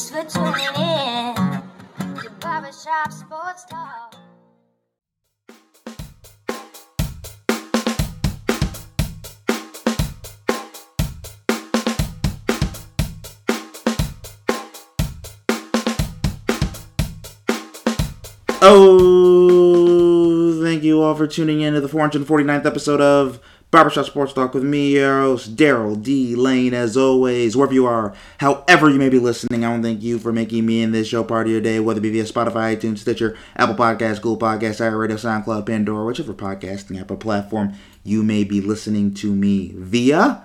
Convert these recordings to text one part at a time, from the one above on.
Thanks for tuning in to Barbershop Sports Talk. Oh, thank you all for tuning in to the 449th episode of Barbershop Sports Talk with me, your host, Daryl D. Lane, as always, wherever you are, however you may be listening, I want to thank you for making me and this show part of your day, whether it be via Spotify, iTunes, Stitcher, Apple Podcasts, Google Podcasts, iRadio, SoundCloud, Pandora, whichever podcasting app or platform you may be listening to me via.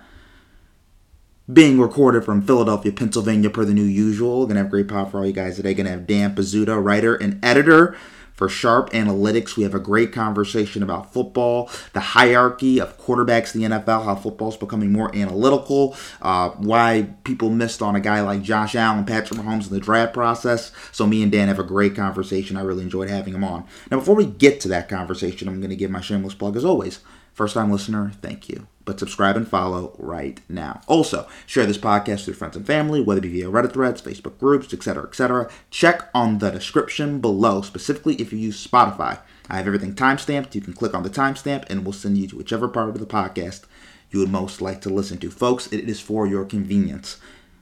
Being recorded from Philadelphia, Pennsylvania, per the new usual. Gonna have great pop for all you guys today. Gonna have Dan Pizzuta, writer and editor for Sharp Analytics. We have a great conversation about football, the hierarchy of quarterbacks in the NFL, how football is becoming more analytical, uh, why people missed on a guy like Josh Allen, Patrick Mahomes in the draft process. So me and Dan have a great conversation. I really enjoyed having him on. Now, before we get to that conversation, I'm going to give my shameless plug as always. First time listener, thank you. But subscribe and follow right now. Also, share this podcast with friends and family, whether it be via Reddit threads, Facebook groups, etc., etc. Check on the description below, specifically if you use Spotify. I have everything timestamped. You can click on the timestamp and we'll send you to whichever part of the podcast you would most like to listen to. Folks, it is for your convenience.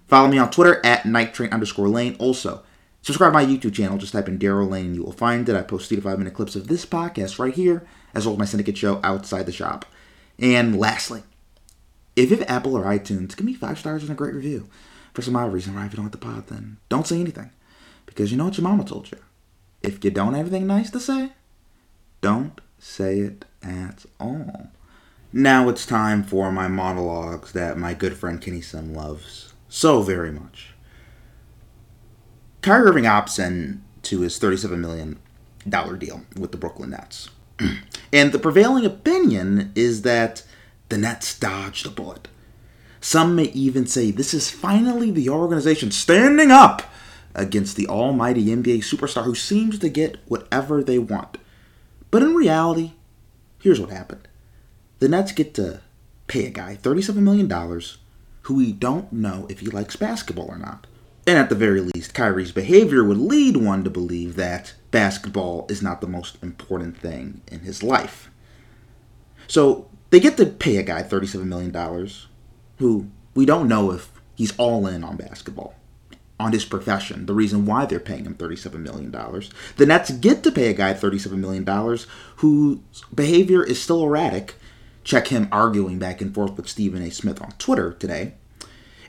Follow me on Twitter at nighttrain underscore lane. Also, subscribe my YouTube channel. Just type in Daryl Lane and you will find it. I post three to five minute clips of this podcast right here, as well as my syndicate show outside the shop. And lastly, if you have Apple or iTunes, give me five stars and a great review. For some odd reason, right? If you don't like the pod, then don't say anything. Because you know what your mama told you. If you don't have anything nice to say, don't say it at all. Now it's time for my monologues that my good friend Kenny Sim loves so very much. Kyrie Irving opts in to his $37 million deal with the Brooklyn Nets. and the prevailing opinion is that the Nets dodged a bullet. Some may even say this is finally the organization standing up against the almighty NBA superstar who seems to get whatever they want. But in reality, here's what happened the Nets get to pay a guy $37 million who we don't know if he likes basketball or not. And at the very least, Kyrie's behavior would lead one to believe that basketball is not the most important thing in his life. So they get to pay a guy $37 million who we don't know if he's all in on basketball, on his profession, the reason why they're paying him $37 million. The Nets get to pay a guy $37 million whose behavior is still erratic. Check him arguing back and forth with Stephen A. Smith on Twitter today.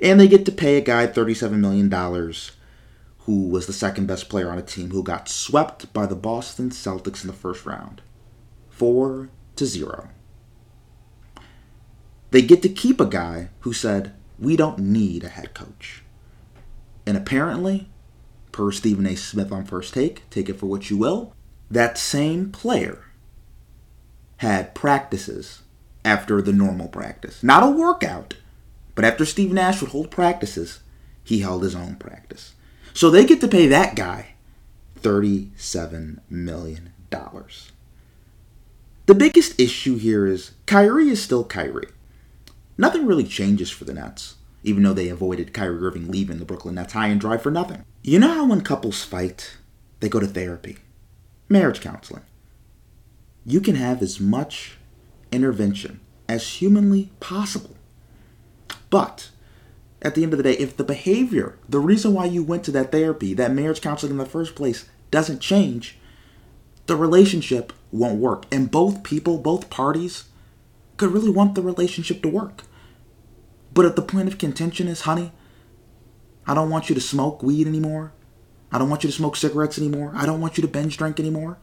And they get to pay a guy $37 million who was the second best player on a team who got swept by the Boston Celtics in the first round. 4 to 0. They get to keep a guy who said, We don't need a head coach. And apparently, per Stephen A. Smith on First Take, take it for what you will, that same player had practices after the normal practice. Not a workout, but after Steve Nash would hold practices, he held his own practice. So they get to pay that guy $37 million. The biggest issue here is Kyrie is still Kyrie. Nothing really changes for the Nets, even though they avoided Kyrie Irving leaving the Brooklyn Nets high and dry for nothing. You know how when couples fight, they go to therapy, marriage counseling. You can have as much intervention as humanly possible. But at the end of the day, if the behavior, the reason why you went to that therapy, that marriage counseling in the first place, doesn't change, the relationship won't work. And both people, both parties, could really want the relationship to work. But if the point of contention is, honey, I don't want you to smoke weed anymore. I don't want you to smoke cigarettes anymore. I don't want you to binge drink anymore.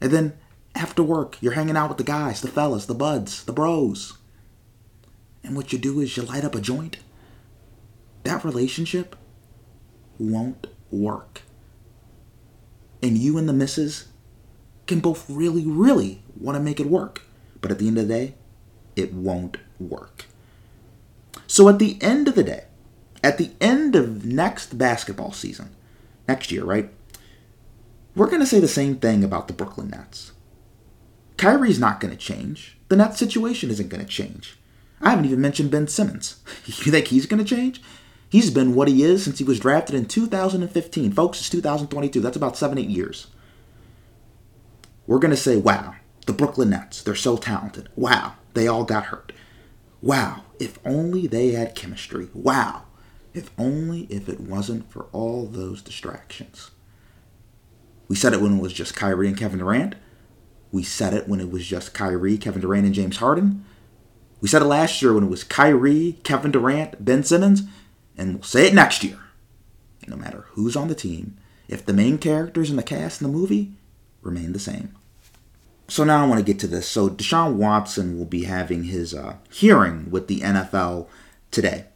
And then after work, you're hanging out with the guys, the fellas, the buds, the bros. And what you do is you light up a joint. That relationship won't work. And you and the missus can both really, really want to make it work. But at the end of the day, it won't work. So at the end of the day, at the end of next basketball season, next year, right? We're going to say the same thing about the Brooklyn Nets. Kyrie's not going to change. The Nets situation isn't going to change. I haven't even mentioned Ben Simmons. You think he's going to change? He's been what he is since he was drafted in 2015. Folks, it's 2022. That's about seven, eight years. We're going to say, wow, the Brooklyn Nets, they're so talented. Wow, they all got hurt. Wow, if only they had chemistry. Wow, if only if it wasn't for all those distractions. We said it when it was just Kyrie and Kevin Durant. We said it when it was just Kyrie, Kevin Durant, and James Harden. We said it last year when it was Kyrie, Kevin Durant, Ben Simmons, and we'll say it next year. No matter who's on the team, if the main characters in the cast in the movie remain the same. So now I want to get to this. So Deshaun Watson will be having his uh, hearing with the NFL today.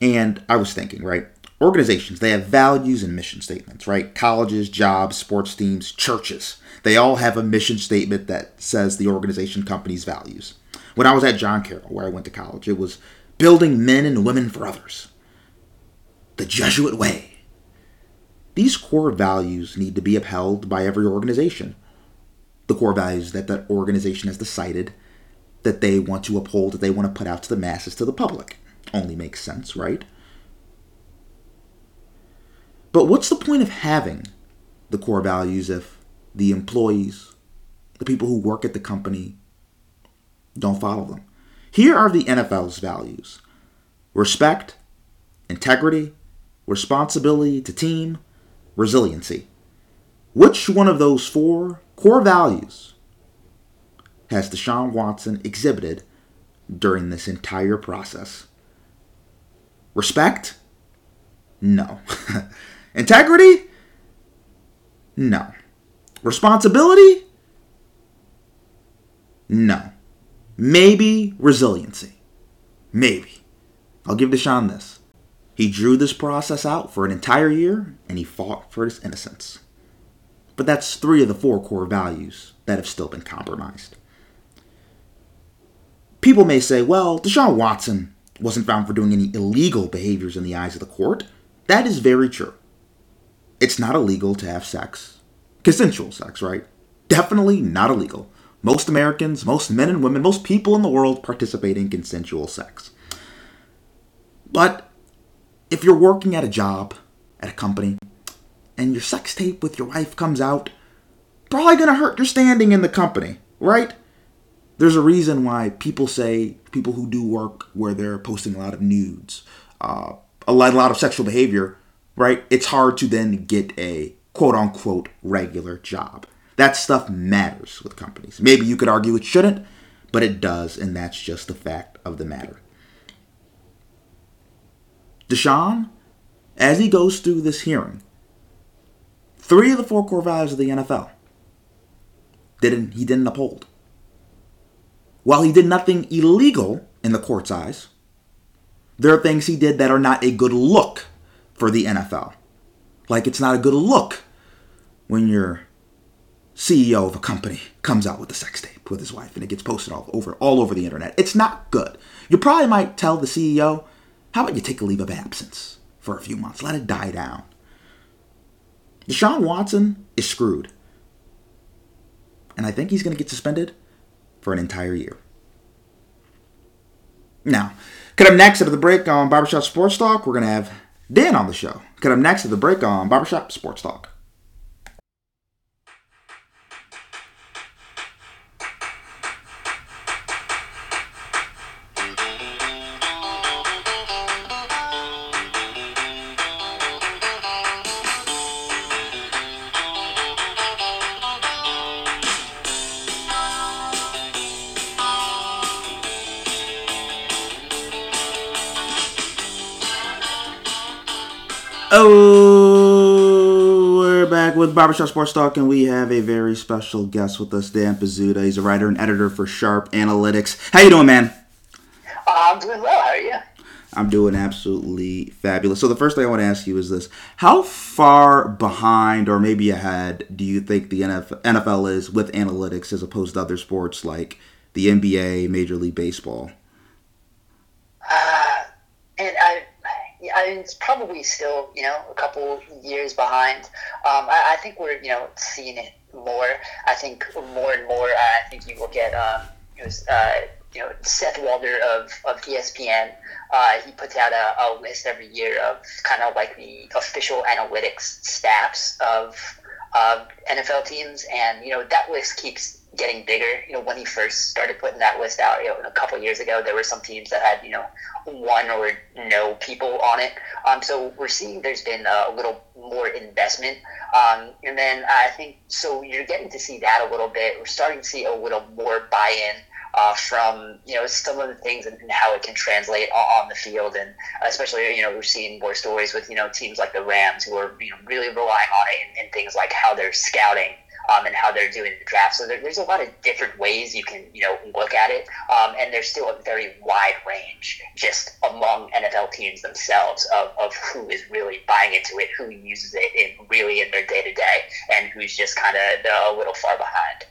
And I was thinking, right? Organizations, they have values and mission statements, right? Colleges, jobs, sports teams, churches. They all have a mission statement that says the organization company's values. When I was at John Carroll, where I went to college, it was building men and women for others. The Jesuit way. These core values need to be upheld by every organization. The core values that that organization has decided that they want to uphold, that they want to put out to the masses, to the public. Only makes sense, right? But what's the point of having the core values if the employees, the people who work at the company, don't follow them? Here are the NFL's values respect, integrity, responsibility to team, resiliency. Which one of those four core values has Deshaun Watson exhibited during this entire process? Respect? No. Integrity? No. Responsibility? No. Maybe resiliency. Maybe. I'll give Deshaun this. He drew this process out for an entire year and he fought for his innocence. But that's three of the four core values that have still been compromised. People may say, well, Deshaun Watson wasn't found for doing any illegal behaviors in the eyes of the court. That is very true. It's not illegal to have sex. Consensual sex, right? Definitely not illegal. Most Americans, most men and women, most people in the world participate in consensual sex. But if you're working at a job, at a company, and your sex tape with your wife comes out, probably gonna hurt your standing in the company, right? There's a reason why people say people who do work where they're posting a lot of nudes, uh, a, lot, a lot of sexual behavior, right? It's hard to then get a quote unquote regular job. That stuff matters with companies. Maybe you could argue it shouldn't, but it does, and that's just the fact of the matter. Deshaun, as he goes through this hearing, three of the four core values of the NFL didn't he didn't uphold. While he did nothing illegal in the court's eyes, there are things he did that are not a good look for the NFL. Like it's not a good look when you're CEO of a company comes out with a sex tape with his wife and it gets posted all over all over the internet. It's not good. You probably might tell the CEO, "How about you take a leave of absence for a few months? Let it die down." Deshaun Watson is screwed. And I think he's going to get suspended for an entire year. Now, coming up next after the break on Barbershop Sports Talk, we're going to have Dan on the show. Coming up next at the break on Barbershop Sports Talk. Oh, we're back with Barbershop Sports Talk, and we have a very special guest with us, Dan Pizzuta. He's a writer and editor for Sharp Analytics. How you doing, man? Uh, I'm doing well. How are you? I'm doing absolutely fabulous. So the first thing I want to ask you is this: How far behind, or maybe ahead, do you think the NFL is with analytics as opposed to other sports like the NBA, Major League Baseball? Uh, and I yeah, I mean, it's probably still, you know, a couple years behind. Um, I, I, think we're, you know, seeing it more. I think more and more. I think you look at um, it was uh, you know Seth Walder of of ESPN. Uh, he puts out a, a list every year of kind of like the official analytics staffs of uh, NFL teams, and you know that list keeps getting bigger. You know, when he first started putting that list out, you know, a couple years ago, there were some teams that had you know one or no people on it. Um, so we're seeing there's been a little more investment, um, and then I think so. You're getting to see that a little bit. We're starting to see a little more buy-in. Uh, from you know some of the things and, and how it can translate on, on the field, and especially you know we're seeing more stories with you know teams like the Rams who are you know really relying on it and, and things like how they're scouting um, and how they're doing the draft. So there, there's a lot of different ways you can, you know, look at it. Um, and there's still a very wide range just among NFL teams themselves of, of who is really buying into it, who uses it in really in their day to day, and who's just kind of a little far behind.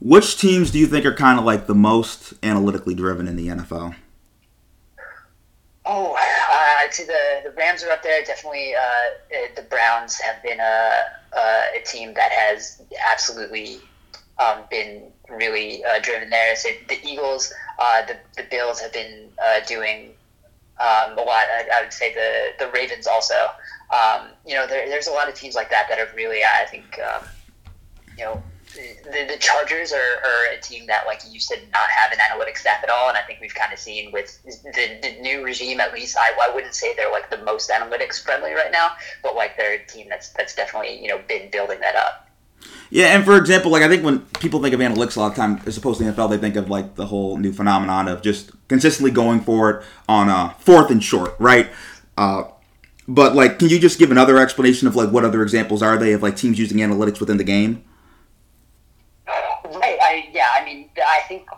Which teams do you think are kind of like the most analytically driven in the NFL? Oh, uh, I'd say the, the Rams are up there. Definitely, uh, the Browns have been a, a, a team that has absolutely um, been really uh, driven there. So the Eagles, uh, the, the Bills have been uh, doing um, a lot. I, I, would say the, the Ravens also. Um, you know, there, there's a lot of teams like that that have really, I think, um, you know, the, the Chargers are, are, a team that, like you said, not have an analytics staff at all. And I think we've kind of seen with the, the new regime, at least, I, I wouldn't say they're like the most analytics friendly right now, but like they're a team that's that's definitely you know been building that up. Yeah, and for example, like I think when people think of analytics a lot of time, as opposed to the NFL, they think of like the whole new phenomenon of just consistently going for it on a fourth and short, right? Uh, but like, can you just give another explanation of like what other examples are they of like teams using analytics within the game? I. Mean, I think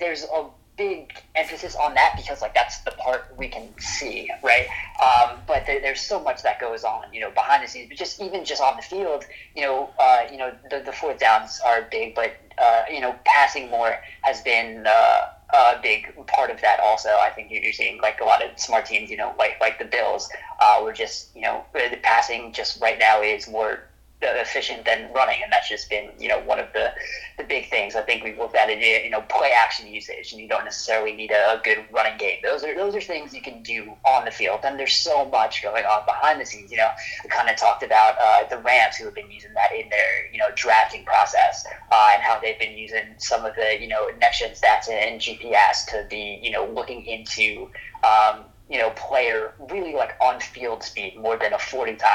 there's a big emphasis on that because like that's the part we can see, right? Um, but there, there's so much that goes on, you know, behind the scenes. But just even just on the field, you know, uh, you know, the, the fourth downs are big, but uh, you know, passing more has been. Uh, a big part of that also. I think you're seeing like a lot of smart teams, you know, like like the Bills, uh, were just you know the passing just right now is more efficient than running, and that's just been you know one of the the big things. I think we've looked at it, you know, play action usage, and you don't necessarily need a, a, good running game. Those are those are things you can do on the field. And there's so much going on behind the scenes. You know, I kind of talked about uh, the Rams who have been using that in their you know drafting process, uh, and how they've been using some of the you know next gen stats and GPS to be you know looking into. Um, you know, player really like on field speed more than a 40 time.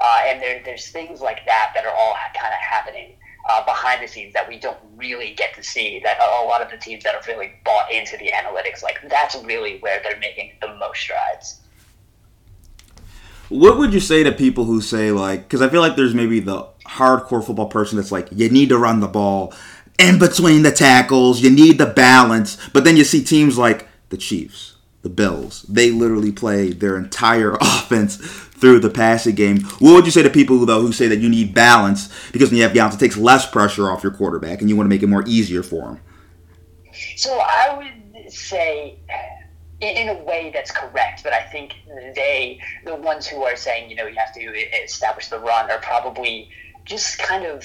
Uh, and there, there's things like that that are all kind of happening uh, behind the scenes that we don't really get to see. That a lot of the teams that have really bought into the analytics, like that's really where they're making the most strides. What would you say to people who say like, because I feel like there's maybe the hardcore football person that's like, you need to run the ball in between the tackles, you need the balance, but then you see teams like the Chiefs the Bills. They literally play their entire offense through the passing game. What would you say to people though who say that you need balance because when you have balance, it takes less pressure off your quarterback and you want to make it more easier for him? So I would say uh, in a way that's correct, but I think they, the ones who are saying, you know, you have to uh, establish the run, are probably just kind of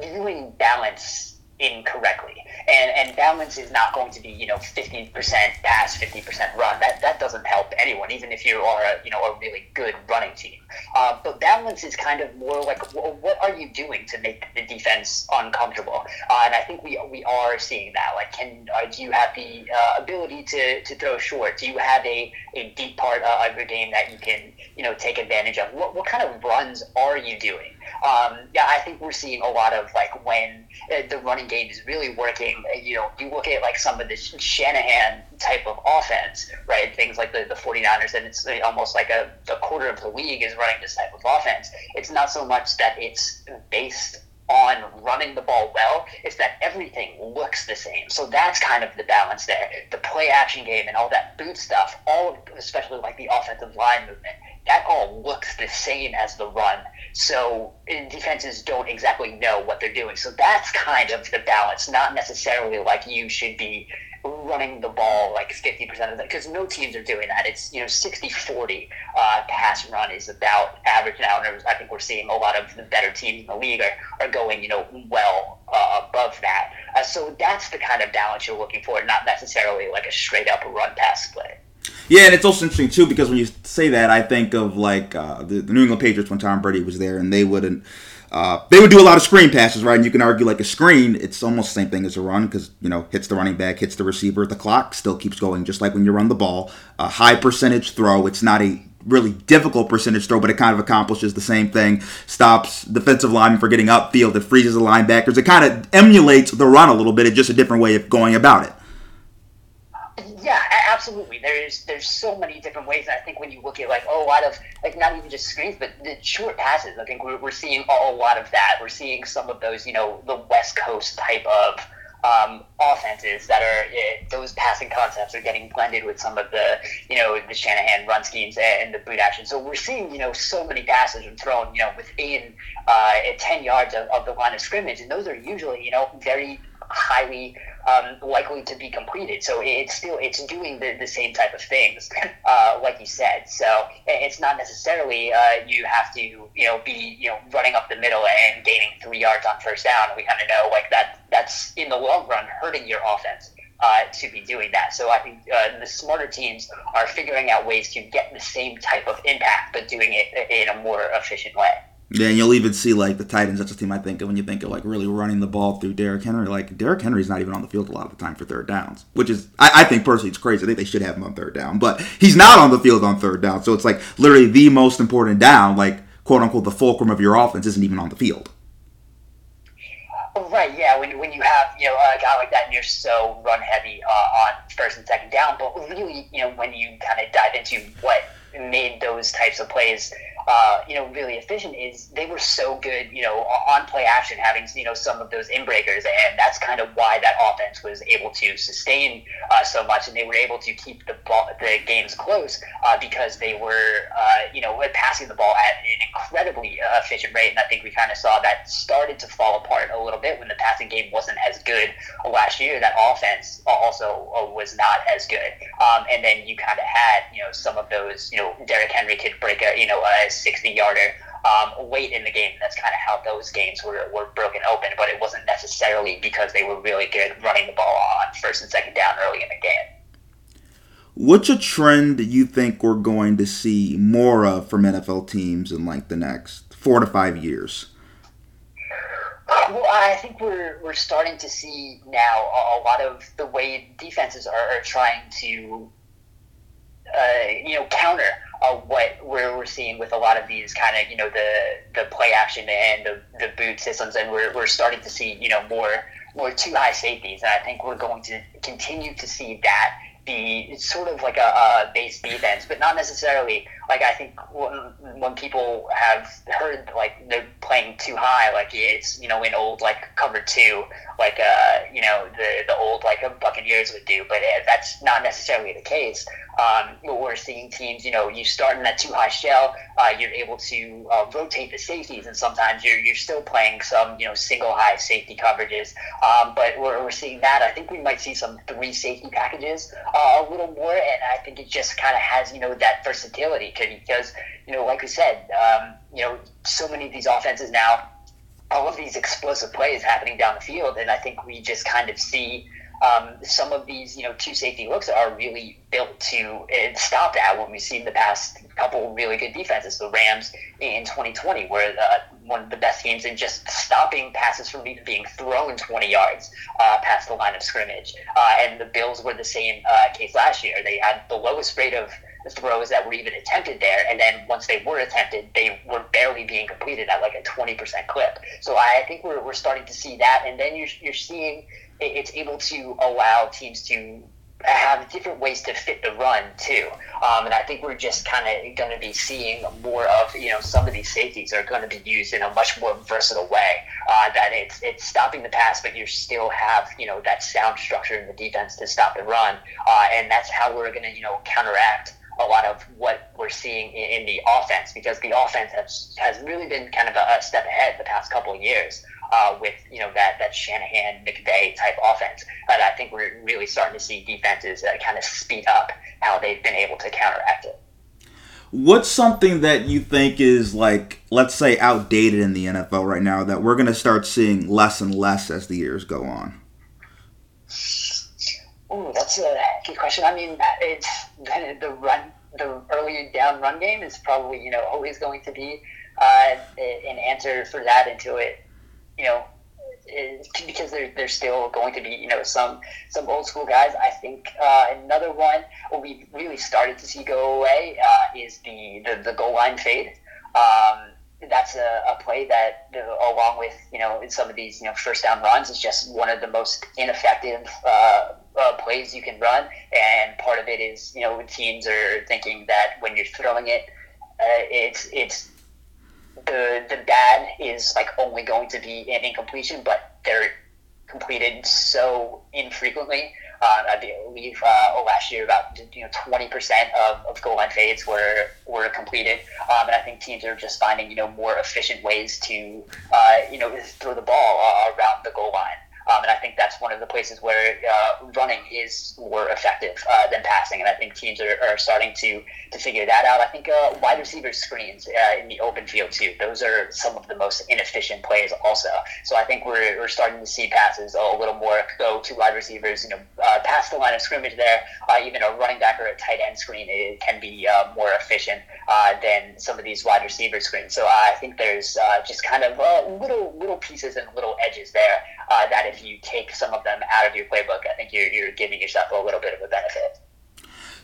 viewing balance incorrectly. And and balance is not going to be you know fifty percent pass, fifty percent run. That that doesn't help anyone, even if you are a you know a really good running team. Uh, but balance is kind of more like what are you doing to make the defense uncomfortable? Uh, and I think we we are seeing that. Like, can uh, do you have the uh, ability to, to throw short? Do you have a, a deep part uh, of your game that you can you know take advantage of? What what kind of runs are you doing? Um, yeah, I think we're seeing a lot of like when uh, the running game is really working. Uh, you know, you look at like some of the Shanahan type of offense, right? Things like the, the 49ers, and it's almost like a, a quarter of the league is running this type of offense. It's not so much that it's based on running the ball well, is that everything looks the same. So that's kind of the balance there. The play action game and all that boot stuff, all especially like the offensive line movement, that all looks the same as the run. So defenses don't exactly know what they're doing. So that's kind of the balance, not necessarily like you should be running the ball like 50% of that because no teams are doing that. It's, you know, 60 40 uh, pass run is about average now. And I think we're seeing a lot of the better teams in the league are, are going, you know, well uh, above that. Uh, so that's the kind of balance you're looking for, not necessarily like a straight up run pass split. Yeah, and it's also interesting too because when you say that, I think of like uh, the, the New England Patriots when Tom Brady was there, and they wouldn't. Uh, they would do a lot of screen passes, right? And you can argue like a screen, it's almost the same thing as a run because you know hits the running back, hits the receiver, the clock still keeps going, just like when you run the ball. A high percentage throw. It's not a really difficult percentage throw, but it kind of accomplishes the same thing. Stops defensive linemen from getting upfield. It freezes the linebackers. It kind of emulates the run a little bit. It's just a different way of going about it. Yeah, absolutely. There's there's so many different ways. I think when you look at like oh, a lot of like not even just screens, but the short passes. I think we're, we're seeing a lot of that. We're seeing some of those, you know, the West Coast type of um, offenses that are uh, those passing concepts are getting blended with some of the you know the Shanahan run schemes and the boot action. So we're seeing you know so many passes are thrown you know within uh, ten yards of, of the line of scrimmage, and those are usually you know very highly um, likely to be completed. So it's still it's doing the, the same type of things, uh, like you said. So it's not necessarily uh, you have to you know be you know running up the middle and gaining three yards on first down. We kind of know like that that's in the long run hurting your offense. Uh, to be doing that. So I think uh, the smarter teams are figuring out ways to get the same type of impact, but doing it in a more efficient way. Yeah, and you'll even see like the Titans. That's a team I think of when you think of like really running the ball through Derrick Henry. Like Derrick Henry's not even on the field a lot of the time for third downs, which is I, I think personally it's crazy. I think they should have him on third down, but he's not on the field on third down. So it's like literally the most important down, like quote unquote the fulcrum of your offense, isn't even on the field. Right, yeah. When, when you have you know a guy like that and you're so run heavy uh, on first and second down, but really you know when you kind of dive into what made those types of plays uh, you know, really efficient is they were so good, you know, on play action, having, you know, some of those inbreakers. And that's kind of why that offense was able to sustain uh, so much. And they were able to keep the ball, the games close uh, because they were, uh, you know, passing the ball at an incredibly uh, efficient rate. And I think we kind of saw that started to fall apart a little bit when the passing game wasn't as good last year. That offense also uh, was not as good. Um, and then you kind of had, you know, some of those, you know, Derrick Henry could break a, you know, a 60 yarder um, late in the game. That's kind of how those games were, were broken open, but it wasn't necessarily because they were really good running the ball on first and second down early in the game. What's a trend that you think we're going to see more of from NFL teams in like the next four to five years? Well, I think we're we're starting to see now a, lot of the way defenses are, are trying to, uh, you know, counter uh, what we're, we're seeing with a lot of these kind of you know the the play action and the, the boot systems, and we're, we're starting to see you know more more two high safeties, and I think we're going to continue to see that be it's sort of like a, a base defense, but not necessarily like I think when, when people have heard like they're playing two high, like it's you know in old like cover two, like uh you know the the old like Buccaneers would do, but uh, that's not necessarily the case. Um, we're seeing teams, you know, you start in that two high shell, uh, you're able to uh, rotate the safeties, and sometimes you're you're still playing some you know single high safety coverages. Um, but we're, we're seeing that. I think we might see some three safety packages uh, a little more, and I think it just kind of has you know that versatility because you know, like we said, um, you know, so many of these offenses now, all of these explosive plays happening down the field, and I think we just kind of see um, some of these, you know, two safety looks are really built to stop that. When we've seen the past couple really good defenses, the Rams in 2020 were uh, one of the best games in just stopping passes from being thrown 20 yards uh, past the line of scrimmage. Uh, and the Bills were the same uh, case last year. They had the lowest rate of throws that were even attempted there, and then once they were attempted, they were barely being completed at like a 20% clip. So I think we're, we're starting to see that, and then you're, you're seeing it's able to allow teams to have different ways to fit the run too. Um, and I think we're just kind of going to be seeing more of you know some of these safeties are going to be used in a much more versatile way. Uh, that it's it's stopping the pass, but you still have you know that sound structure in the defense to stop the run, uh, and that's how we're going to you know counteract a lot of what we're seeing in, the offense because the offense has, has really been kind of a step ahead the past couple of years uh, with you know that that Shanahan McVay type offense. But I think we're really starting to see defenses uh, kind of speed up how they've been able to counteract it. What's something that you think is like, let's say, outdated in the NFL right now that we're going to start seeing less and less as the years go on? Oh, that's a good question. I mean, it's the, the run, the early down run game is probably you know always going to be uh, an answer for that until it, you know, because there, there's still going to be you know some some old school guys. I think uh, another one we really started to see go away uh, is the, the the goal line fade. Um, that's a, a play that, along with you know some of these you know first down runs, is just one of the most ineffective uh, uh, plays you can run. And part of it is you know teams are thinking that when you're throwing it, uh, it's it's the the bad is like only going to be an incompletion, but they're completed so infrequently. Uh, I believe uh, last year about you know twenty percent of, of goal line fades were were completed, um, and I think teams are just finding you know more efficient ways to uh, you know throw the ball uh, around the goal line. Um, and I think that's one of the places where uh, running is more effective uh, than passing. And I think teams are, are starting to, to figure that out. I think uh, wide receiver screens uh, in the open field, too, those are some of the most inefficient plays, also. So I think we're, we're starting to see passes a little more go to wide receivers, you know, uh, past the line of scrimmage there. Uh, even a running back or a tight end screen it can be more efficient than some of these wide receiver screens. So I think there's just kind of little little pieces and little edges there that if you take some of them out of your playbook, I think you're, you're giving yourself a little bit of a benefit.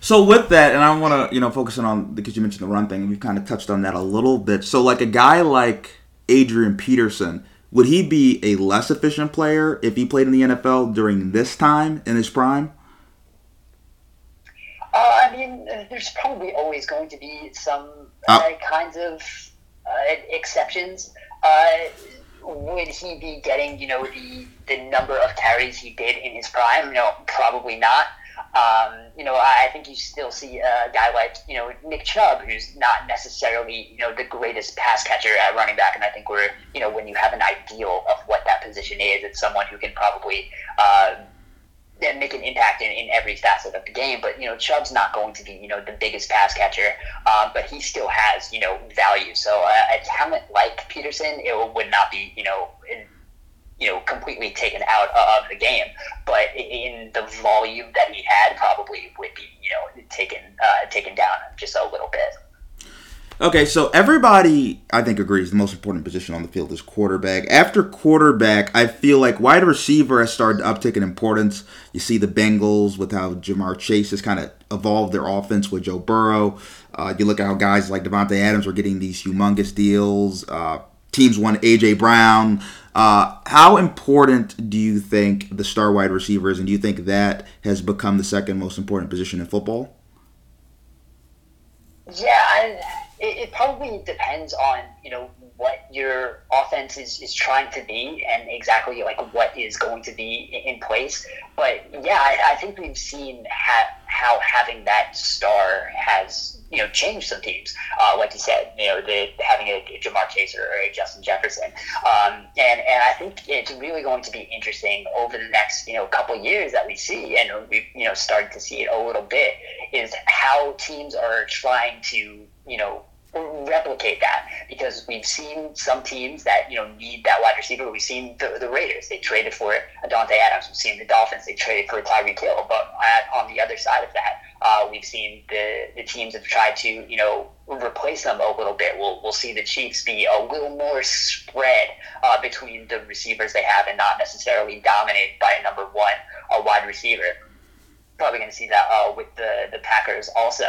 So with that, and I want to you know focusing on because you mentioned the run thing, we've kind of touched on that a little bit. So like a guy like Adrian Peterson, would he be a less efficient player if he played in the NFL during this time in his prime? Uh, I mean, there's probably always going to be some uh, uh, kinds of uh, exceptions. Would he be getting, you know, the the number of carries he did in his prime? No, probably not. Um, you know, I think you still see a guy like, you know, Nick Chubb, who's not necessarily, you know, the greatest pass catcher at running back. And I think we're, you know, when you have an ideal of what that position is, it's someone who can probably uh, and make an impact in, in every facet of the game. But you know, Chubb's not going to be you know the biggest pass catcher, um, but he still has you know value. So uh, a talent like Peterson, it would not be you know. In, you know, completely taken out of the game, but in the volume that he had, probably would be, you know, taken uh, taken down just a little bit. Okay, so everybody, I think, agrees the most important position on the field is quarterback. After quarterback, I feel like wide receiver has started to uptick in importance. You see the Bengals with how Ja'Marr Chase has kind of evolved their offense with Joe Burrow. Uh, you look at how guys like Davante Adams were getting these humongous deals. Uh, teams won AJ Brown. Uh, how important do you think the star wide receiver is, and do you think that has become the second most important position in football? Yeah, I, it, it, probably depends on you know what your offense is, is trying to be and exactly like what is going to be in place. But yeah, I, I think we've seen how having that star has you know changed some teams. Uh, like you said, you know, the, having a, a Ja'Marr Chase or a Justin Jefferson, um, and and I think it's really going to be interesting over the next you know couple years that we see, and we you know started to see it a little bit, is how teams are trying to you know replicate that because we've seen some teams that you know need that wide receiver. We've seen the, the Raiders; they traded for Davante Adams. We've seen the Dolphins; they traded for Tyreek Hill. But at, on the other side of that, uh, we've seen the the teams have tried to you know replace them a little bit. We'll we'll see the Chiefs be a little more spread uh, between the receivers they have, and not necessarily dominated by a number one a wide receiver probably going to see that uh, with the the Packers also.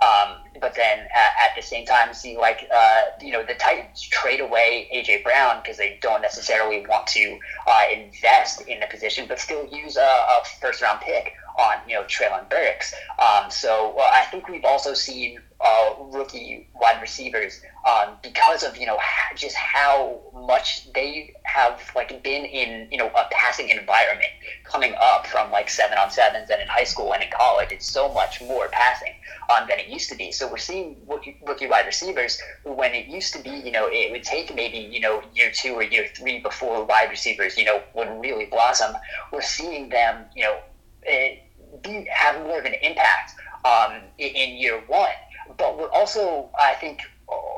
Um, but then at, at, the same time, see like uh, you know the Titans trade away AJ Brown because they don't necessarily want to uh, invest in the position, but still use a, a first round pick on you know Treylon Burks. Um, so I think we've also seen uh, rookie wide receivers um, because of you know just how much they have like been in you know a passing environment coming up from like seven on sevens and in high school and in college. It's so much more passing um, than it used to be. So we're seeing rookie, rookie wide receivers when it used to be you know it would take maybe you know year two or year three before wide receivers you know would really blossom. We're seeing them you know it, be, have more of an impact um, in, in year one but we're also, I think,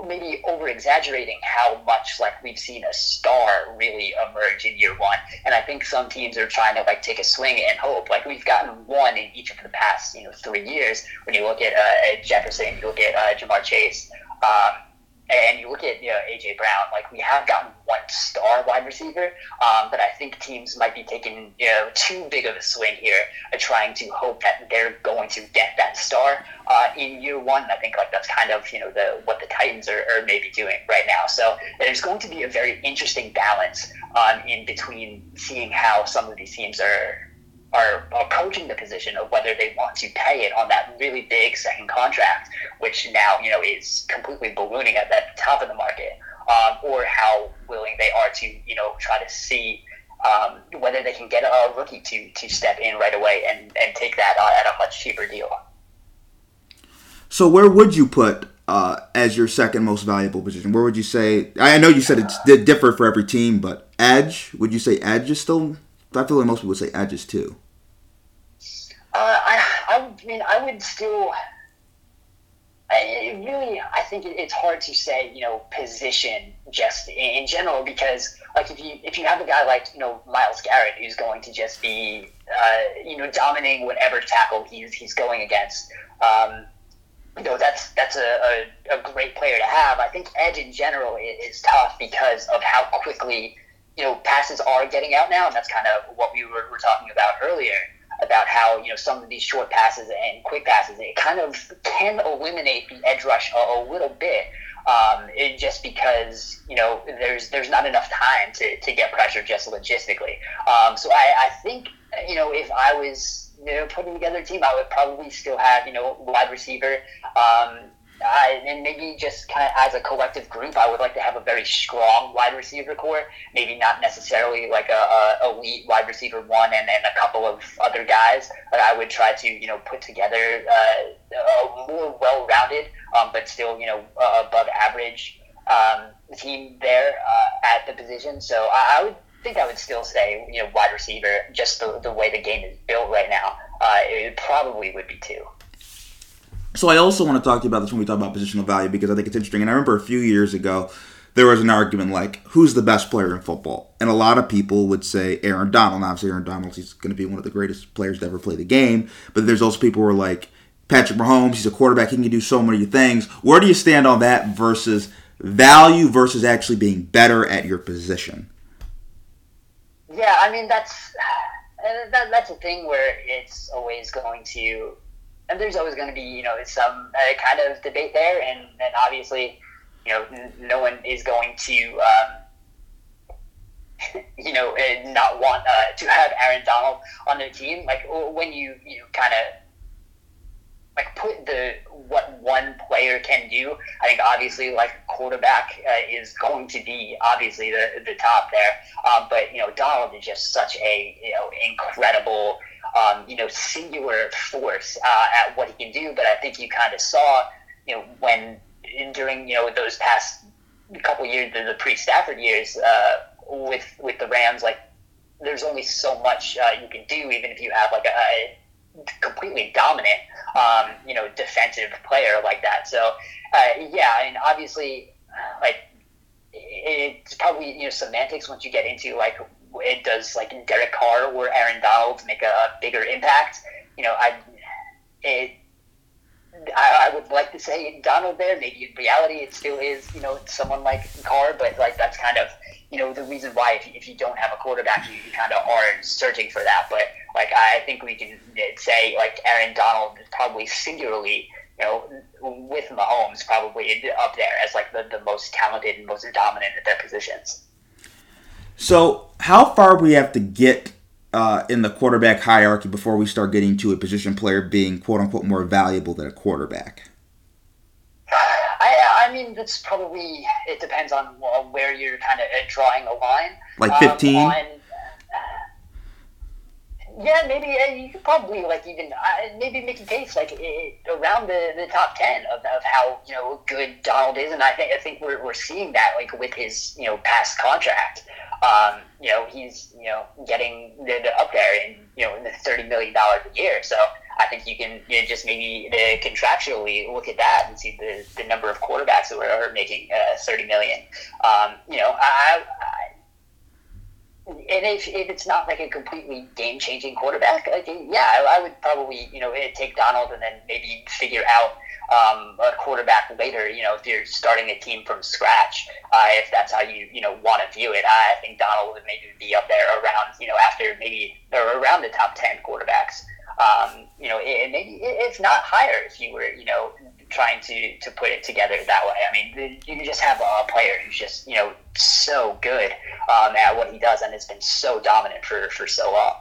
maybe over exaggerating how much like we've seen a star really emerge in year one. And I think some teams are trying to like take a swing and hope. Like we've gotten one in each of the past, you know, three years. When you look at uh, Jefferson, you look at uh, Ja'Marr Chase. Um, and you look at you know, AJ Brown, like we have gotten one star wide receiver, um, but I think teams might be taking you know too big of a swing here, uh, trying to hope that they're going to get that star uh, in year one. I think like that's kind of you know the what the Titans are, are maybe doing right now. So there's going to be a very interesting balance um, in between seeing how some of these teams are are approaching the position of whether they want to pay it on that really big second contract, which now you know is completely ballooning at that top of the market, um, or how willing they are to you know try to see um, whether they can get a rookie to to step in right away and and take that uh, at a much cheaper deal. So where would you put uh, as your second most valuable position? Where would you say? I know you said it's different for every team, but edge. Would you say edge is still? I feel like most people would say edge is two. Uh, I, I mean, I would still. I, really, I think it's hard to say, you know, position just in general because, like, if you if you have a guy like you know Myles Garrett who's going to just be, uh, you know, dominating whatever tackle he's he's going against, um, you know, that's that's a, a, a, great player to have. I think edge in general is tough because of how quickly you know passes are getting out now, and that's kind of what we were, were talking about earlier about how you know some of these short passes and quick passes it kind of can eliminate the edge rush a, a little bit. Um, it, just because you know there's there's not enough time to, to get pressure just logistically. Um, so I, I think you know if I was you know putting together a team, I would probably still have you know wide receiver. Um, And maybe just kind of as a collective group, I would like to have a very strong wide receiver corps. Maybe not necessarily like a, a elite wide receiver one and then a couple of other guys, but I would try to you know put together uh, a more well-rounded, um, but still you know uh, above average um, team there uh, at the position. So I, I would think I would still say you know wide receiver, just the, the way the game is built right now. Uh, it probably would be two. So I also want to talk to you about this when we talk about positional value because I think it's interesting. And I remember a few years ago there was an argument like who's the best player in football, and a lot of people would say Aaron Donald. Obviously, Aaron Donald he's going to be one of the greatest players to ever play the game. But there's also people who are like Patrick Mahomes. He's a quarterback. He can do so many things. Where do you stand on that versus value versus actually being better at your position? Yeah, I mean that's that, that's a thing where it's always going to and there's always going to be you know some uh, kind of debate there, and, and obviously you know n- no one is going to um, you know uh, not want uh, to have Aaron Donald on their team. Like when you you know, kind of like put the what one player can do. I think obviously like quarterback uh, is going to be obviously the the top there. Um, but you know Donald is just such a you know incredible um, you know, singular force uh, at what he can do. But I think you kind of saw, you know, when during you know those past couple years, the, the pre-Stafford years uh, with with the Rams, like there's only so much uh, you can do, even if you have like a, a completely dominant, um, you know, defensive player like that. So, uh, yeah, I mean, obviously, like it's probably you know semantics once you get into like it does like Derek Carr or Aaron Donald make a, a bigger impact. You know, I it. I, I would like to say Donald there. Maybe in reality, it still is, you know, someone like Carr, but like that's kind of, you know, the reason why if you, if you don't have a quarterback, you, you kind of are searching for that. But like I think we can uh, say like Aaron Donald is probably singularly, you know, with Mahomes probably up there as like the, the most talented and most dominant at their positions. So, how far we have to get uh, in the quarterback hierarchy before we start getting to a position player being quote unquote more valuable than a quarterback? I, I mean, that's probably it depends on where you're kind of drawing a line. Like fifteen. Um, yeah, maybe uh, you could probably like even uh, maybe make a case like it, around the, the top ten of, of how you know good Donald is, and I think I think we're, we're seeing that like with his you know past contract. um, you know, he's you know getting the, the up there in you know in the thirty million dollars a year. So I think you can you know, just maybe uh, contractually look at that and see the, the number of quarterbacks that are, making uh, thirty million. Um, you know, I, I and if, if it's not like a completely game changing quarterback, like yeah, I, I would probably you know take Donald and then maybe figure out um, a quarterback later. You know, if you're starting a team from scratch, uh, if that's how you you know want to view it, I think Donald would maybe be up there around you know after maybe or around the top ten quarterbacks. Um, you know, it, maybe if not higher if you were you know trying to to put it together that way. I mean, you can just have a player who's just you know so good um, at what he does, and has been so dominant for for so long.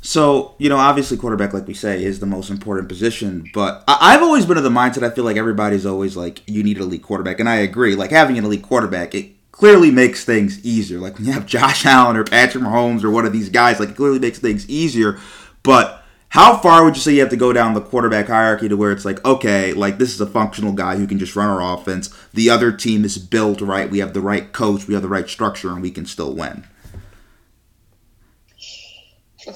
So, you know, obviously, quarterback, like we say, is the most important position. But I- have always been of the mindset I feel like everybody's always like, you need an elite quarterback. And I agree. Like, having an elite quarterback, it clearly makes things easier. Like, when you have Josh Allen or Patrick Mahomes or one of these guys, like, it clearly makes things easier. But how far would you say you have to go down the quarterback hierarchy to where it's like, okay, like, this is a functional guy who can just run our offense. The other team is built right. We have the right coach, we have the right structure, and we can still win?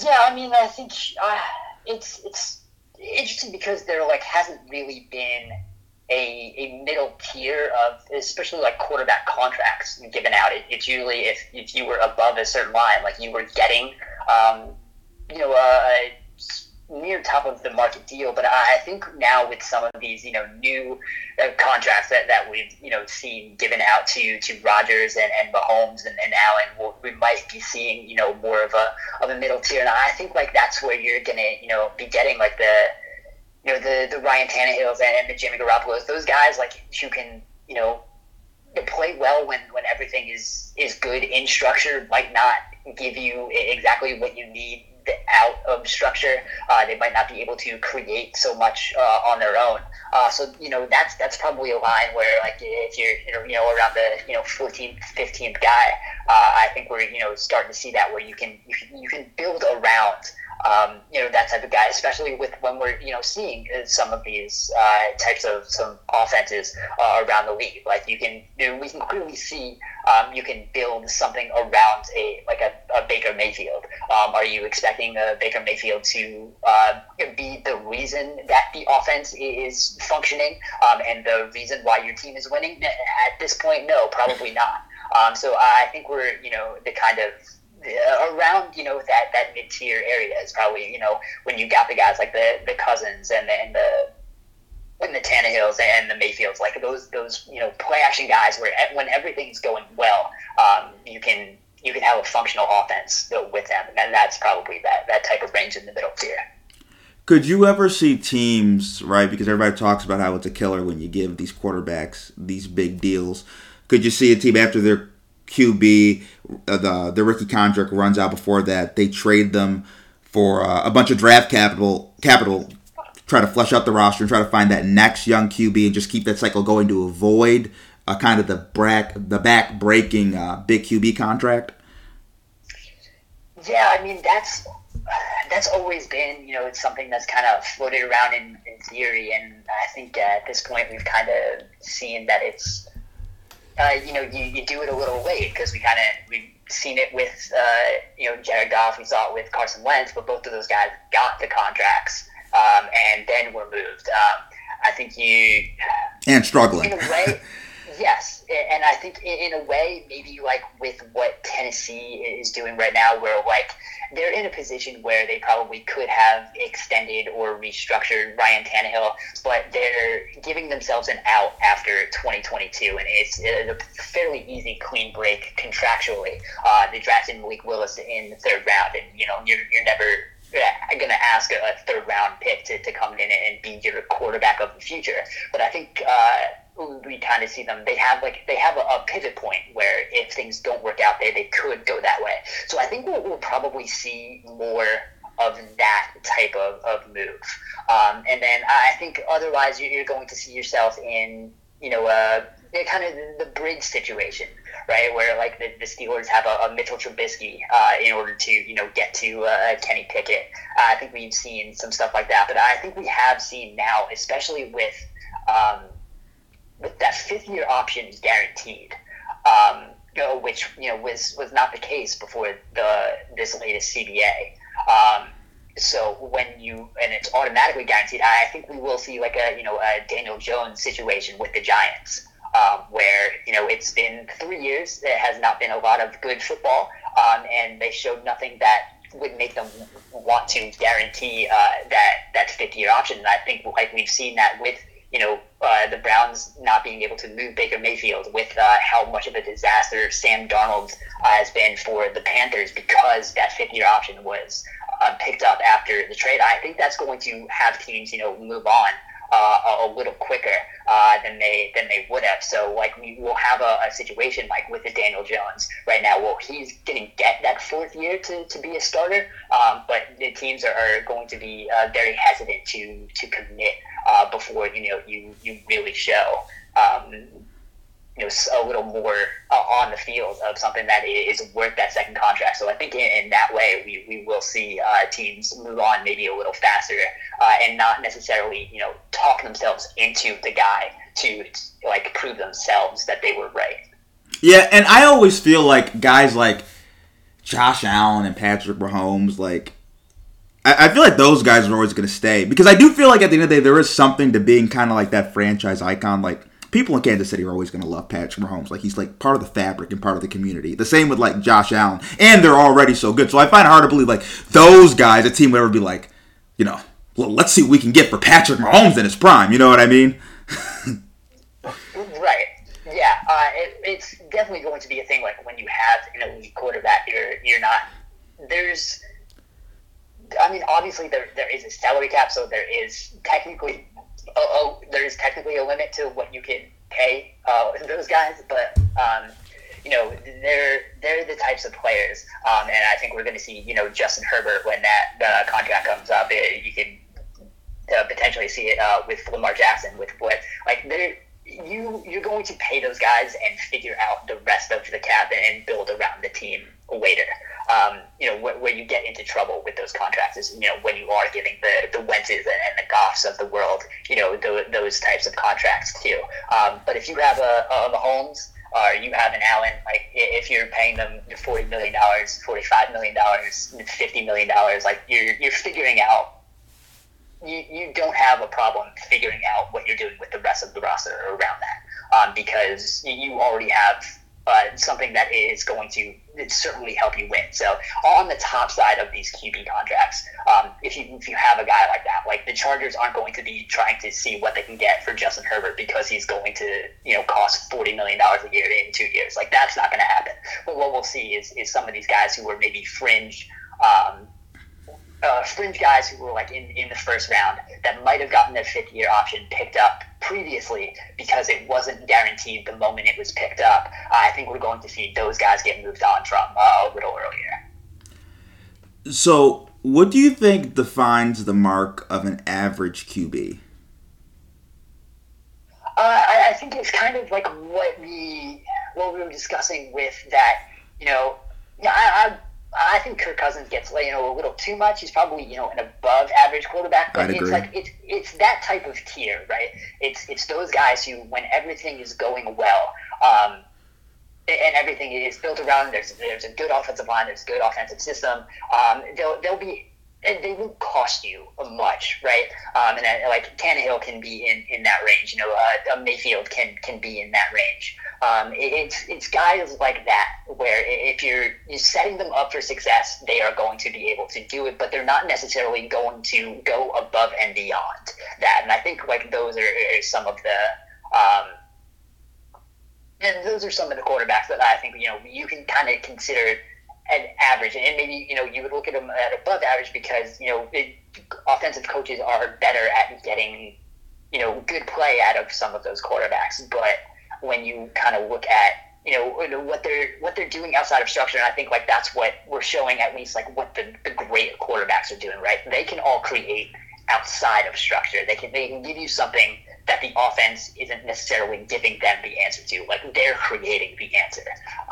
Yeah, I mean, I think uh, it's it's interesting because there like hasn't really been a, a middle tier of especially like quarterback contracts given out. It, it's usually if, if you were above a certain line, like you were getting, um, you know, a near top of the market deal. But I think now with some of these, you know, new uh, contracts that, that we've, you know, seen given out to, to Rodgers and, and Mahomes and, and Allen, we'll, we might be seeing, you know, more of a, of a middle tier. And I think like that's where you're going to, you know, be getting like the, you know, the, the Ryan Tannehills and the Jimmy Garoppolo's, those guys like who can, you know, play well when, when everything is, is good in structure might not give you exactly what you need out of structure. Uh, they might not be able to create so much uh, on their own. Uh, so you know that's that's probably a line where like if you're you know around the you know 14th, 15th guy, uh, I think we're you know starting to see that where you can you can, you can build around um, you know that type of guy, especially with when we're you know seeing uh, some of these uh, types of some offenses uh, around the league. Like you can, you know, we can clearly see um, you can build something around a like a, a Baker Mayfield. Um, are you expecting a Baker Mayfield to uh, be the reason that the offense is functioning um, and the reason why your team is winning? At this point, no, probably not. Um, so I think we're you know the kind of around you know that that mid tier area is probably you know when you got the guys like the the Cousins and the, and the and the Tannehills and the Mayfields, like those those you know play action guys, where when everything's going well, um, you can you can have a functional offense with them, and that's probably that that type of range in the middle tier. Could you ever see teams right? Because everybody talks about how it's a killer when you give these quarterbacks these big deals. Could you see a team after their QB. Uh, the the rookie contract runs out before that. They trade them for uh, a bunch of draft capital capital. Try to flesh out the roster and try to find that next young QB and just keep that cycle going to avoid uh, kind of the back the back breaking uh, big QB contract. Yeah, I mean that's that's always been you know it's something that's kind of floated around in, in theory, and I think at this point we've kind of seen that it's uh, you know, you, you do it a little late because we kind of we've seen it with uh, you know Jared Goff, we saw it with Carson Wentz, but both of those guys got the contracts um, and then were moved. Um, I think you and struggling in a way. yes, and I think in a way, maybe like with what Tennessee is doing right now, where like they're in a position where they probably could have extended or restructured Ryan Tannehill, but they're giving themselves an out after 2022, and it's a fairly easy clean break contractually. Uh, they drafted Malik Willis in the third round, and you know you're, you're never going to ask a, third round pick to, to come in and be your quarterback of the future. But I think uh, we kind of see them. They have like they have a, a, pivot point where if things don't work out, there, they could go that way. So I think we'll, we'll probably see more of that type of, of move. Um, and then I think otherwise you're going to see yourself in you know uh, kind of the, bridge situation, right? Where like the, the Steelers have a, a Mitchell Trubisky uh, in order to you know get to uh, Kenny Pickett. Uh, I think we've seen some stuff like that, but I think we have seen now, especially with um, with that fifth year option guaranteed. Um, uh, which you know was was not the case before the this latest CBA. Um, so when you and it's automatically guaranteed, I think we will see like a you know a Daniel Jones situation with the Giants, um, where you know it's been three years. There has not been a lot of good football, um, and they showed nothing that would make them want to guarantee uh, that that fifth year option. And I think like we've seen that with you know uh, the Browns not being able to move Baker Mayfield, with uh, how much of a disaster Sam Darnold uh, has been for the Panthers because that fifth year option was uh, picked up after the trade. I think that's going to have teams you know move on uh, a, little quicker uh, than they than they would have. So like we will have a, a, situation like with the Daniel Jones right now. Well, he's going to get that fourth year to, to be a starter, um, but the teams are, are going to be uh, very hesitant to to commit uh, before you know you you really show. Um, you know a little more uh, on the field of something that is worth that second contract. So I think in, in that way we, we will see uh, teams move on maybe a little faster uh, and not necessarily you know talk themselves into the guy to like prove themselves that they were right. Yeah, and I always feel like guys like Josh Allen and Patrick Mahomes like. I feel like those guys are always going to stay because I do feel like at the end of the day there is something to being kind of like that franchise icon. Like people in Kansas City are always going to love Patrick Mahomes. Like he's like part of the fabric and part of the community. The same with like Josh Allen, and they're already so good. So I find it hard to believe like those guys, a team would ever be like, you know, well, let's see what we can get for Patrick Mahomes in his prime. You know what I mean? right. Yeah. Uh, it, it's definitely going to be a thing. Like when you have an elite quarterback, you're you're not there's. I mean, obviously there there is a salary cap, so there is technically oh, oh, there's technically a limit to what you can pay uh, those guys, but um, you know they're they're the types of players, um, and I think we're going to see you know Justin Herbert when that uh, contract comes up. It, you can uh, potentially see it uh, with Lamar Jackson with what like they're you you're going to pay those guys and figure out the rest of the cap and build around the team later. Um, you know, where, where, you get into trouble with those contracts is, you know, when you are giving the, the Wentzes and, and the Goffs of the world, you know, those types of contracts too. Um, but if you have a, a Mahomes or you have an Allen, like if you're paying them $40 million, $45 million, $50 million, like you're, you're figuring out you, you don't have a problem figuring out what you're doing with the rest of the roster around that um, because you already have uh, something that is going to certainly help you win. So on the top side of these QB contracts, um, if you if you have a guy like that, like the Chargers aren't going to be trying to see what they can get for Justin Herbert because he's going to you know cost forty million dollars a year in two years. Like that's not going to happen. But what we'll see is is some of these guys who are maybe fringe. Um, uh, fringe guys who were like in, in the first round that might have gotten their fifth year option picked up previously because it wasn't guaranteed the moment it was picked up. Uh, I think we're going to see those guys get moved on from uh, a little earlier. So, what do you think defines the mark of an average QB? Uh, I, I think it's kind of like what we what we were discussing with that. You know, yeah, I, I I think Kirk Cousins gets you know a little too much. He's probably you know an above average quarterback, but I'd it's agree. like it's it's that type of tier, right? It's it's those guys who when everything is going well, um, and everything is built around there's there's a good offensive line, there's a good offensive system. Um, they'll they'll be and they won't cost you much, right? Um, and then, like Tannehill can be in, in that range. You know, uh, Mayfield can can be in that range. Um, it, it's it's guys like that where if you're you're setting them up for success, they are going to be able to do it, but they're not necessarily going to go above and beyond that. And I think like those are, are some of the. Um, and those are some of the quarterbacks that I think you know you can kind of consider an average, and maybe you know you would look at them at above average because you know it, offensive coaches are better at getting you know good play out of some of those quarterbacks. But when you kind of look at you know what they're what they're doing outside of structure, and I think like that's what we're showing at least like what the, the great quarterbacks are doing. Right, they can all create outside of structure. They can they can give you something that the offense isn't necessarily giving them the answer to. Like they're creating the answer,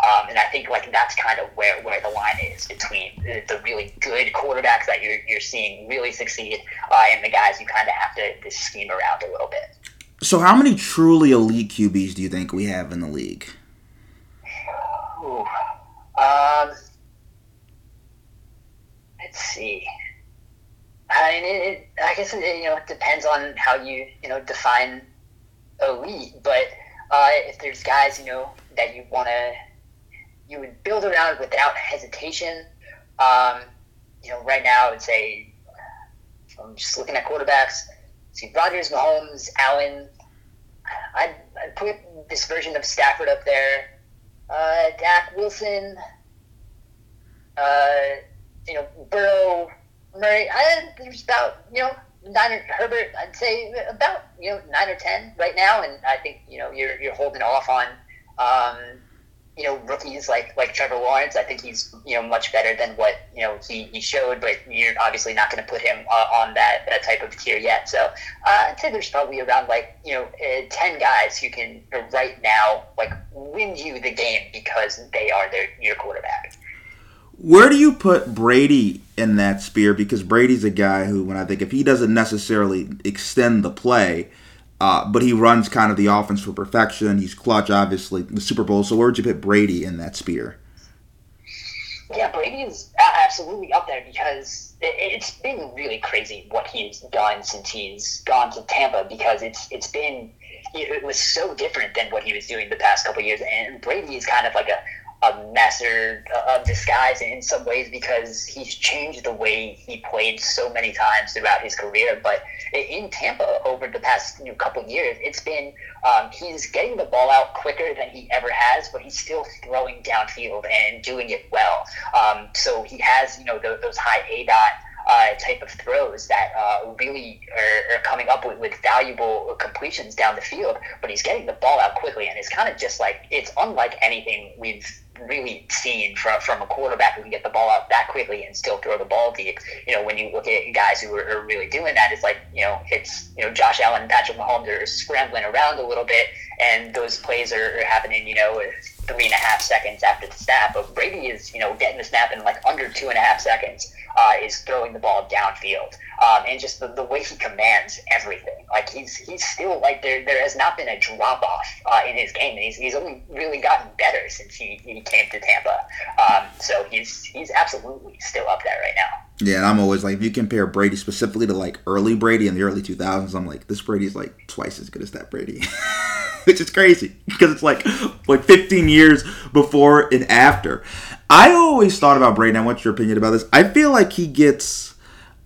um, and I think like that's kind of where, where the line is between the, the really good quarterbacks that you're, you're seeing really succeed uh, and the guys you kind of have to, to scheme around a little bit. So, how many truly elite QBs do you think we have in the league? Ooh, um, let's see. I mean, it, it, I guess it, you know it depends on how you you know define elite. But uh, if there's guys you know that you want to you would build around without hesitation. Um, you know, right now I would say I'm just looking at quarterbacks. See Rodgers, Mahomes, Allen. I'd, I'd put this version of Stafford up there. Uh, Dak Wilson. Uh, you know, Burrow, Murray. I, there's about you know nine or Herbert. I'd say about you know nine or ten right now, and I think you know you're you're holding off on. Um, you know rookies like like Trevor Lawrence. I think he's you know much better than what you know he, he showed, but you're obviously not going to put him uh, on that that type of tier yet. So uh, I'd say there's probably around like you know uh, ten guys who can right now like win you the game because they are their your quarterback. Where do you put Brady in that spear? Because Brady's a guy who, when I think if he doesn't necessarily extend the play, uh, but he runs kind of the offense for perfection. He's clutch, obviously, the Super Bowl. So where would you put Brady in that spear? Yeah, Brady is absolutely up there because it's been really crazy what he's done since he's gone to Tampa because it's it's been it was so different than what he was doing the past couple years and Brady is kind of like a a master of disguise in some ways because he's changed the way he played so many times throughout his career. But in Tampa over the past you know, couple years, it's been um, he's getting the ball out quicker than he ever has, but he's still throwing downfield and doing it well. Um, so he has you know those, those high aDOT uh, type of throws that uh, really are, are, coming up with, with valuable completions down the field. But he's getting the ball out quickly, and it's kind of just like it's unlike anything we've really seen from, from a quarterback who can get the ball out that quickly and still throw the ball deep. You know, when you look at guys who are, are really doing that, it's like, you know, it's, you know, Josh Allen and Patrick Mahomes are scrambling around a little bit, and those plays are, are happening, you know, three and a half seconds after the snap. But Brady is, you know, getting the snap in like under two and a half seconds, uh, is throwing the ball downfield. Um, and just the, the way he commands everything. Like he's he's still like there there has not been a drop off uh, in his game. He's, he's only really gotten better since he, he came to Tampa. Um, so he's he's absolutely still up there right now. Yeah, and I'm always like, if you compare Brady specifically to like early Brady in the early 2000s, I'm like, this Brady's like twice as good as that Brady. which is crazy because it's like like 15 years before and after. I always thought about Brady. I want your opinion about this. I feel like he gets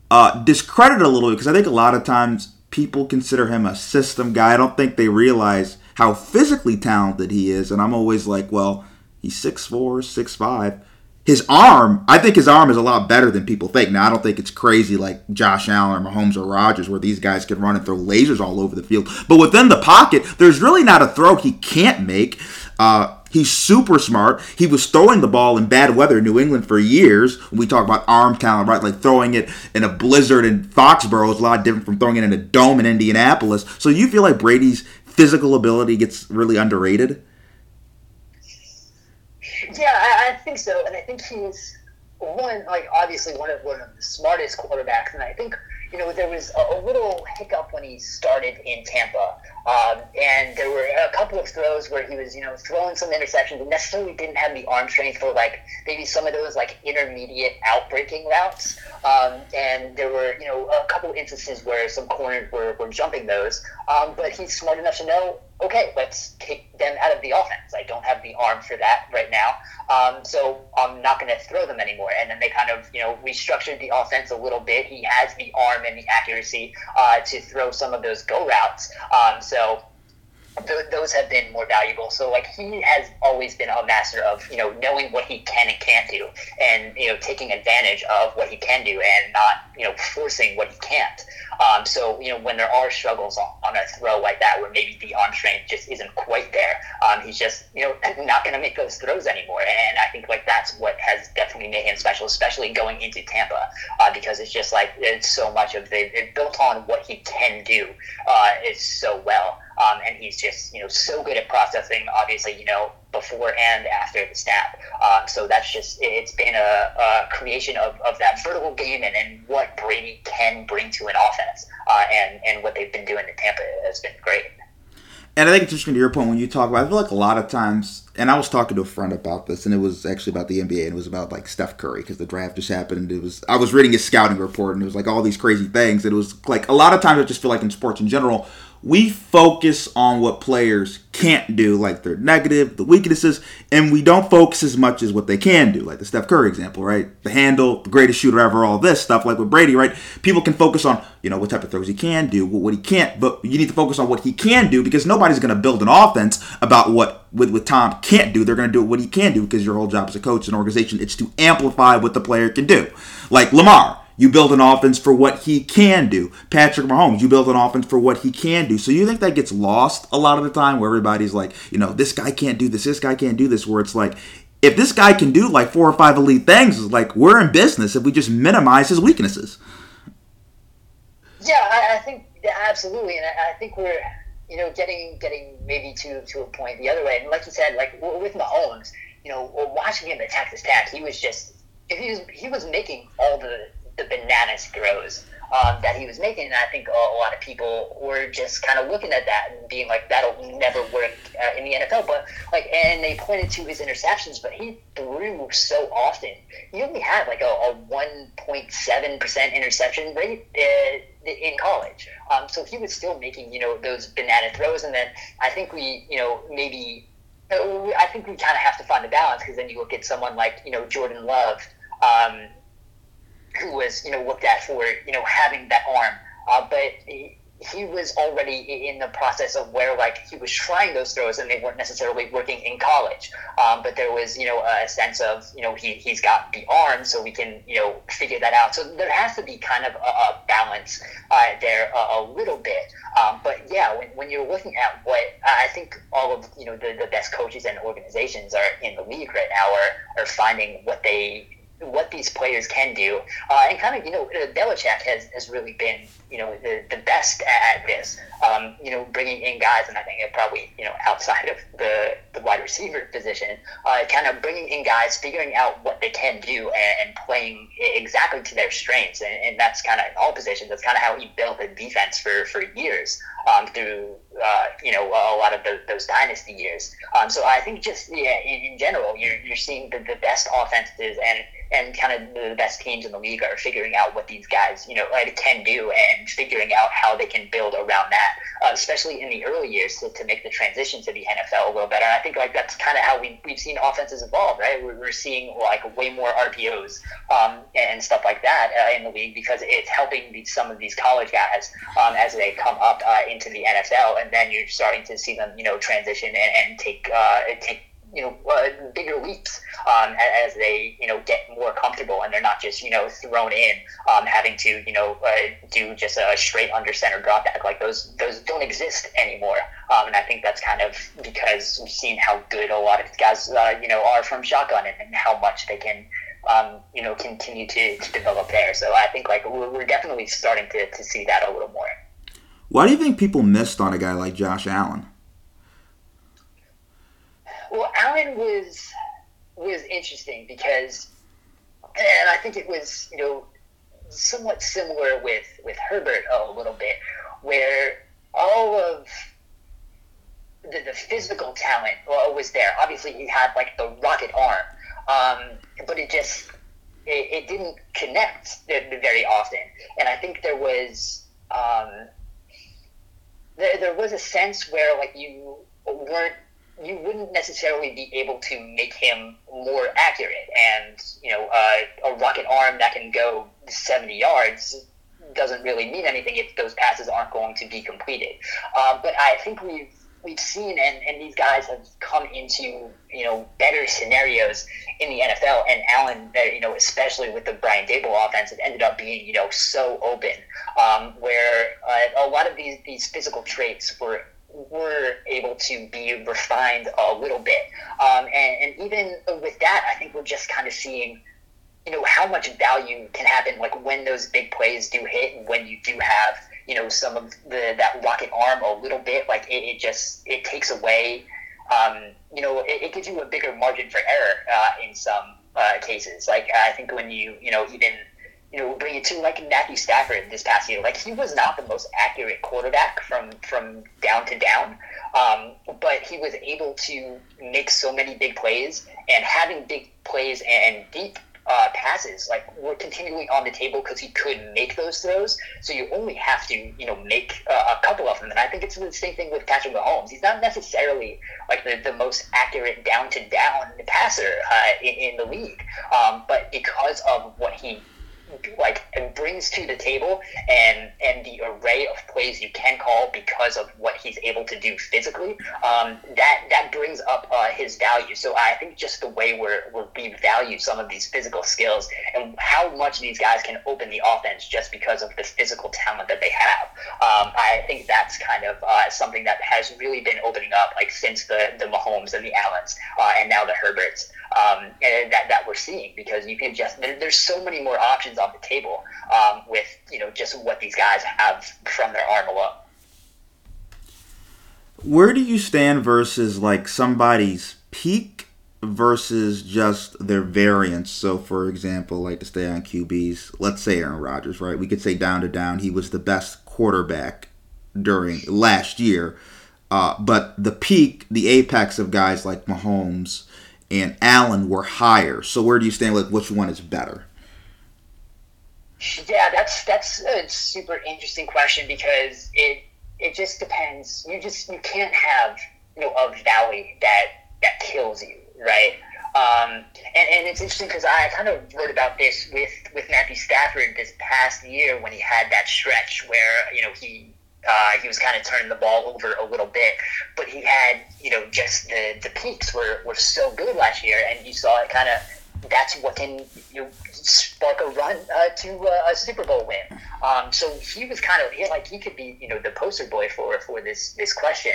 uh, discredited a little bit because I think a lot of times people consider him a system guy. I don't think they realize how physically talented he is, and I'm always like, well, he's 6'4", 6'5", his arm, I think his arm is a lot better than people think. Now, I don't think it's crazy like Josh Allen or Mahomes or Rodgers, where these guys can run and throw lasers all over the field. But within the pocket, there's really not a throw he can't make. Uh, he's super smart. He was throwing the ball in bad weather in New England for years. We talk about arm talent, right? Like throwing it in a blizzard in Foxborough is a lot different from throwing it in a dome in Indianapolis. So you feel like Brady's physical ability gets really underrated? Yeah, I, I think so, and I think he's one like obviously one of one of the smartest quarterbacks, and I think you know there was a, a little hiccup when he started in Tampa, um, and there were a couple of throws where he was you know throwing some interceptions and necessarily didn't have the arm strength for like maybe some of those like intermediate outbreaking routes, um, and there were you know a couple instances where some corners were, were jumping those, um, but he's smart enough to know okay, let's kick them out of the offense. I don't have the arm for that right now, um, so I'm not going to throw them anymore. And then they kind of, you know, restructured the offense a little bit. He has the arm and the accuracy uh, to throw some of those go routes. Um, so th- those have been more valuable. So like he has always been a master of you know knowing what he can and can't do, and you know taking advantage of what he can do, and not you know forcing what he can't. Um, so you know when there are struggles on, on, a throw like that, where maybe the arm strength just isn't quite there, um, he's just you know not going to make those throws anymore. And I think like that's what has definitely made him special, especially going into Tampa, uh, because it's just like it's so much of it, built on what he can do uh, is so well. Um, and he's just you know so good at processing. Obviously, you know before and after the snap. Um, so that's just it's been a, a creation of, of that vertical game and, and what Brady can bring to an offense. Uh, and and what they've been doing in Tampa has been great. And I think it's interesting to your point when you talk about. I feel like a lot of times, and I was talking to a friend about this, and it was actually about the NBA, and it was about like Steph Curry because the draft just happened. And it was I was reading his scouting report, and it was like all these crazy things. And it was like a lot of times I just feel like in sports in general, we focus on what players can't do, like their negative, the weaknesses, and we don't focus as much as what they can do, like the Steph Curry example, right? The handle, the greatest shooter ever, all this stuff, like with Brady, right? People can focus on, you know, what type of throws he can do, what he can't, but you need to focus on what he can do because nobody's going to build an offense about what with, with Tom can't do. They're going to do what he can do because your whole job as a coach and organization, it's to amplify what the player can do. Like Lamar, you build an offense for what he can do. Patrick Mahomes, you build an offense for what he can do. So you think that gets lost a lot of the time where everybody's like, you know, this guy can't do this, this guy can't do this, where it's like, if this guy can do like four or five elite things, it's like we're in business if we just minimize his weaknesses. Yeah, I, I think absolutely, and I, I, think we're you know getting getting maybe to to a point the other way. And like you said, like with Mahomes, you know, watching him at Texas Tech, he was just he was he was making all the the bananas throws um, that he was making. And I think a, lot of people were just kind of looking at that and being like, that'll never work uh, in the NFL. But like, and they pointed to his interceptions, but he threw so often. He only had like a, a 1.7% interception rate uh, in college. Um, so he was still making, you know, those banana throws. And then I think we, you know, maybe. Uh, I think we kind of have to find a balance because then you look at someone like you know Jordan Love, um, who was you know looked at for you know having that arm, uh, but he, was already in the process of where like he was trying those throws and they weren't necessarily working in college. Um, but there was you know a sense of you know he he's got the arm so we can you know figure that out. So there has to be kind of a, a balance uh, there a, a, little bit. Um, but yeah, when, when you're looking at what I think all of you know the, the best coaches and organizations are in the league right now are, are finding what they what these players can do, uh, and kind of you know uh, Belichick has, has really been you know the, the best at this. Um, you know, bringing in guys, and I think probably you know outside of the, the wide receiver position, uh, kind of bringing in guys, figuring out what they can do, and, and playing exactly to their strengths, and, and that's kind of all positions. That's kind of how he built the defense for for years um, through uh, you know a lot of the, those dynasty years. Um, so I think just yeah, in, in general, you're, you're seeing the, the best offenses and and kind of the best teams in the league are figuring out what these guys, you know, can do and figuring out how they can build around that, uh, especially in the early years to, to make the transition to the NFL a little better. And I think like that's kind of how we, we've seen offenses evolve, right? We're, we're seeing like way more RPOs um, and stuff like that uh, in the league because it's helping some of these college guys um, as they come up uh, into the NFL, and then you're starting to see them, you know, transition and, and take uh, take you know uh, bigger leaps um, as they you know get more comfortable and they're not just you know thrown in um, having to you know uh, do just a straight under center drop back. Like those those don't exist anymore. Um, and I think that's kind of because we've seen how good a lot of these guys uh, you know are from shotgun and, and how much they can um, you know continue to, to develop there. So I think like we're, we're definitely starting to, to see that a little more. Why do you think people missed on a guy like Josh Allen? Well, Allen was was interesting because, and I think it was you know somewhat similar with with Herbert a little bit, where all of the, the physical talent was there. Obviously, he had like the rocket arm, um, but it just it, it, didn't connect very often. And I think there was um, there, there was a sense where like you weren't you wouldn't necessarily be able to make him more accurate. And you know, uh, a rocket arm that can go 70 yards doesn't really mean anything if those passes aren't going to be completed. Uh, but I think we've we've seen and, and these guys have come into you know better scenarios in the NFL and Allen uh, you know especially with the Brian Daboll offense it ended up being you know so open um, where uh, a lot of these these physical traits were were able to be refined a little bit. Um, and, and even with that, I think we're just kind of seeing, you know, how much value can happen, like when those big plays do hit, and when you do have, you know, some of the that rocket arm a little bit, like it, it just it takes away, um, you know, it, it, gives you a bigger margin for error uh, in some uh, cases. Like I think when you, you know, even you know, bring it to like Matthew Stafford this past year. Like he was not the most accurate quarterback from from down to down, um, but he was able to make so many big plays and having big plays and deep uh, passes like were continually on the table because he could make those throws. So you only have to you know make uh, a couple of them. And I think it's the same thing with Patrick Mahomes. He's not necessarily like the, the most accurate down to down passer uh, in, in, the league, um, but because of what he like and brings to the table and and the array of plays you can call because of what he's able to do physically um, that that brings up uh, his value. So I think just the way we're, we're, we value some of these physical skills and how much these guys can open the offense just because of the physical talent that they have. Um, I think that's kind of uh, something that has really been opening up like since the the Mahomes and the Allens uh, and now the Herberts um, that that we're seeing because you can just there, there's so many more options on the table um, with you know just what these guys have from their arm alone. Where do you stand versus like somebody's peak versus just their variance? So, for example, like to stay on QBs, let's say Aaron Rodgers, right? We could say down to down, he was the best quarterback during last year. Uh, but the peak, the apex of guys like Mahomes and Allen were higher. So where do you stand? Like, which one is better? Yeah, that's that's a super interesting question because it it just depends. You just you can't have you know a valley that that kills you, right? Um, and, and it's interesting because I kind of wrote about this with with Matthew Stafford this past year when he had that stretch where you know he uh, he was kind of turning the ball over a little bit, but he had, you know, just the, the peaks were, were so good last year, and you saw it kind of. That's what can you know, spark a run uh, to uh, a Super Bowl win. Um, so he was kind of like he could be, you know, the poster boy for for this this question.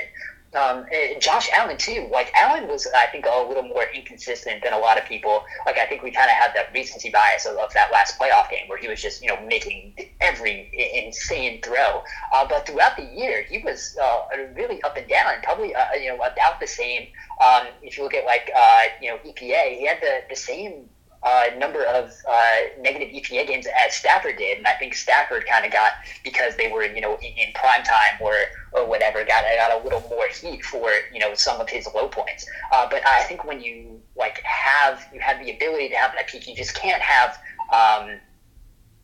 Um, Josh Allen too. Like Allen was, I think, a little more inconsistent than a lot of people. Like I think we kind of had that recency bias of, of, that last playoff game where he was just, you know, making every insane throw. Uh, but throughout the year, he was uh, really up and down, probably uh, you know about the same. Um, if you look at like uh, you know EPA, he had the the same uh, number of uh, negative EPA games as Stafford did, and I think Stafford kind of got because they were you know in, in, prime time or or whatever got got a little more heat for you know some of his low points. Uh, but I think when you like have you have the ability to have that peak, you just can't have um,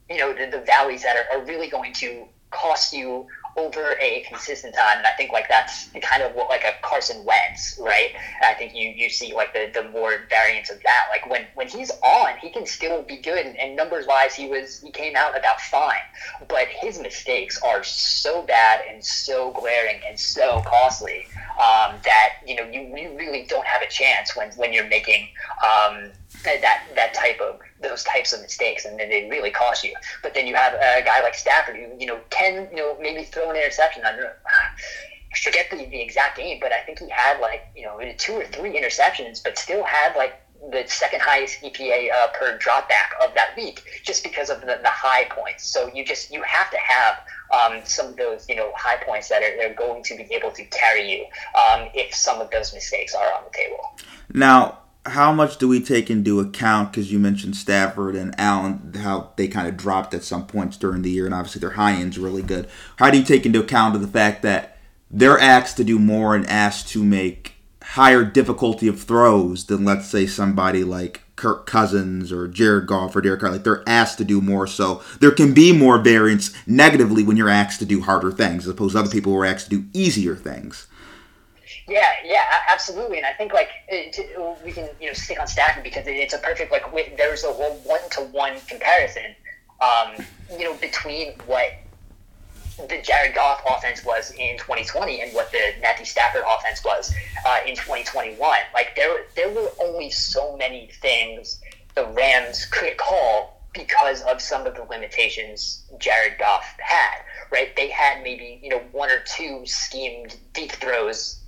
you know the, the valleys that are, are really going to cost you over a consistent time. And I think like that's kind of what like a Carson Wentz, right? And I think you you see like the, the more variants of that. Like when when he's on, he can still be good. And, and numbers wise, he was he came out about fine. But his mistakes are so bad and so glaring and so costly um, that you know you, you really don't have a chance when when you're making. Um, that that type of those types of mistakes, and then they really cost you. But then you have a guy like Stafford who you know can you know maybe throw an interception. I forget the, the exact game, but I think he had like you know two or three interceptions, but still had like the second highest EPA uh, per dropback of that week, just because of the, the high points. So you just you have to have um, some of those you know high points that are, they're going to be able to carry you um, if some of those mistakes are on the table. Now how much do we take into account because you mentioned Stafford and Allen how they kind of dropped at some points during the year and obviously their high end's really good. How do you take into account of the fact that they're asked to do more and asked to make higher difficulty of throws than let's say somebody like Kirk Cousins or Jared Goff or Derek Carr. Like they're asked to do more, so there can be more variance negatively when you're asked to do harder things as opposed to other people who are asked to do easier things. Yeah, yeah, absolutely. And I think like it, we can you know stick on Stafford because it's a perfect like there's a one to one comparison, um, you know, between what the Jared Goff offense was in 2020 and what the Matthew Stafford offense was uh, in 2021. Like there, there were only so many things the Rams could call because of some of the limitations Jared Goff had. Right? They had maybe you know one or two schemed deep throws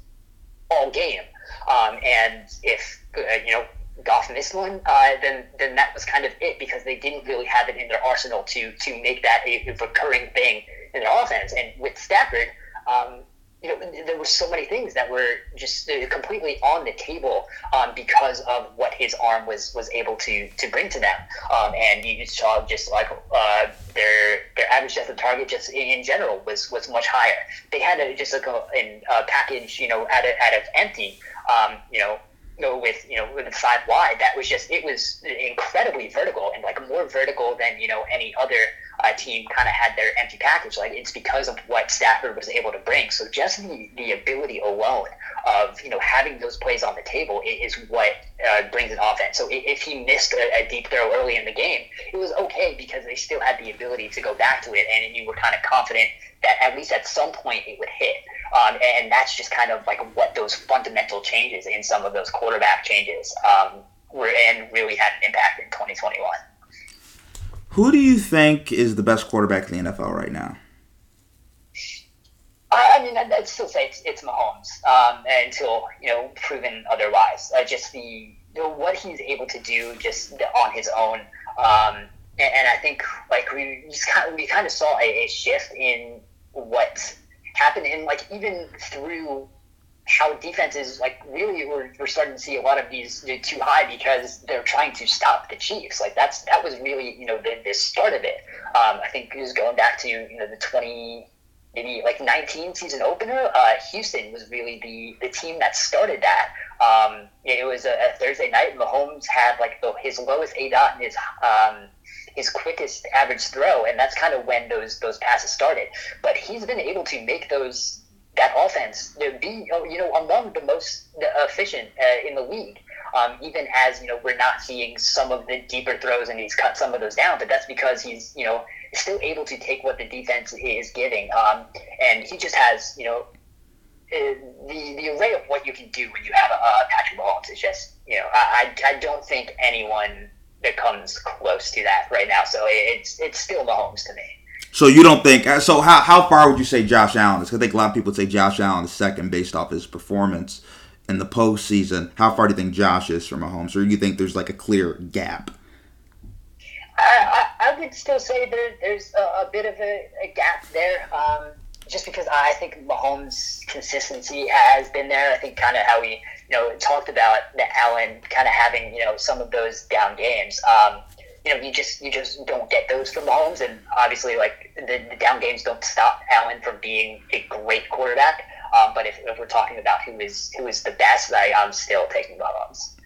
all game. Um, and if uh, you know Goff missed one, uh, then then that was kind of it because they didn't really have it in their arsenal to to make that a, recurring thing in their offense. And with Stafford, um, you know, there were so many things that were just uh, completely on the table um, because of what his arm was was able to to bring to them. Um, and you saw just like uh, their their average depth of target just in general was was much higher. They had a, just like a, a package, you know, out of out of empty, um, you know, with you know with five wide. That was just it was incredibly vertical and like more vertical than you know any other uh, team kind of had their empty package. Like it's because of what Stafford was able to bring. So just the, the ability alone of you know having those plays on the table is what uh, brings an offense. So if he missed a, a, deep throw early in the game, it was okay because they still had the ability to go back to it, and you were kind of confident that at least at some point it would hit. Um, and that's just kind of like what those fundamental changes in some of those quarterback changes um, were, and really had an impact in 2021. Who do you think is the best quarterback in the NFL right now? I mean, I'd still say it's, it's Mahomes um, until you know proven otherwise. Uh, just the what he's able to do just on his own, um, and, and, I think like we just kind of, we kind of saw a, a shift in what happened, and like even through how defenses like really we're, we're starting to see a lot of these two high because they're trying to stop the Chiefs. Like that's that was really you know the, the start of it. Um, I think it was going back to you know the twenty maybe like nineteen season opener. Uh, Houston was really the the team that started that. Um, it was a, a, Thursday night. Mahomes had like the, his lowest aDOT and his um, his quickest average throw, and that's kind of when those those passes started. But he's been able to make those that offense be oh, you know among the most efficient uh, in the league. Um, even as you know, we're not seeing some of the deeper throws, and he's cut some of those down. But that's because he's you know still able to take what the defense is giving, um, and he just has you know uh, the the array of what you can do when you have a, a Patrick Mahomes is just you know I I don't think anyone that comes close to that right now. So it's it's still Mahomes to me. So you don't think uh, so? How, how far would you say Josh Allen is? I think a lot of people say Josh Allen is second based off his performance in the postseason. How far do you think Josh is from Mahomes, or do you think there's like a clear gap? I, I, I would still say there, there's a, a bit of a, a gap there, um, just because I think Mahomes' consistency has been there. I think kind of how we you know talked about the Allen kind of having you know some of those down games. Um, you know, you just you just don't get those from Mahomes, and obviously, like the, the down games don't stop Allen from being a great quarterback. Um, but if, if, we're talking about who is who is the best, I, I'm still taking Mahomes.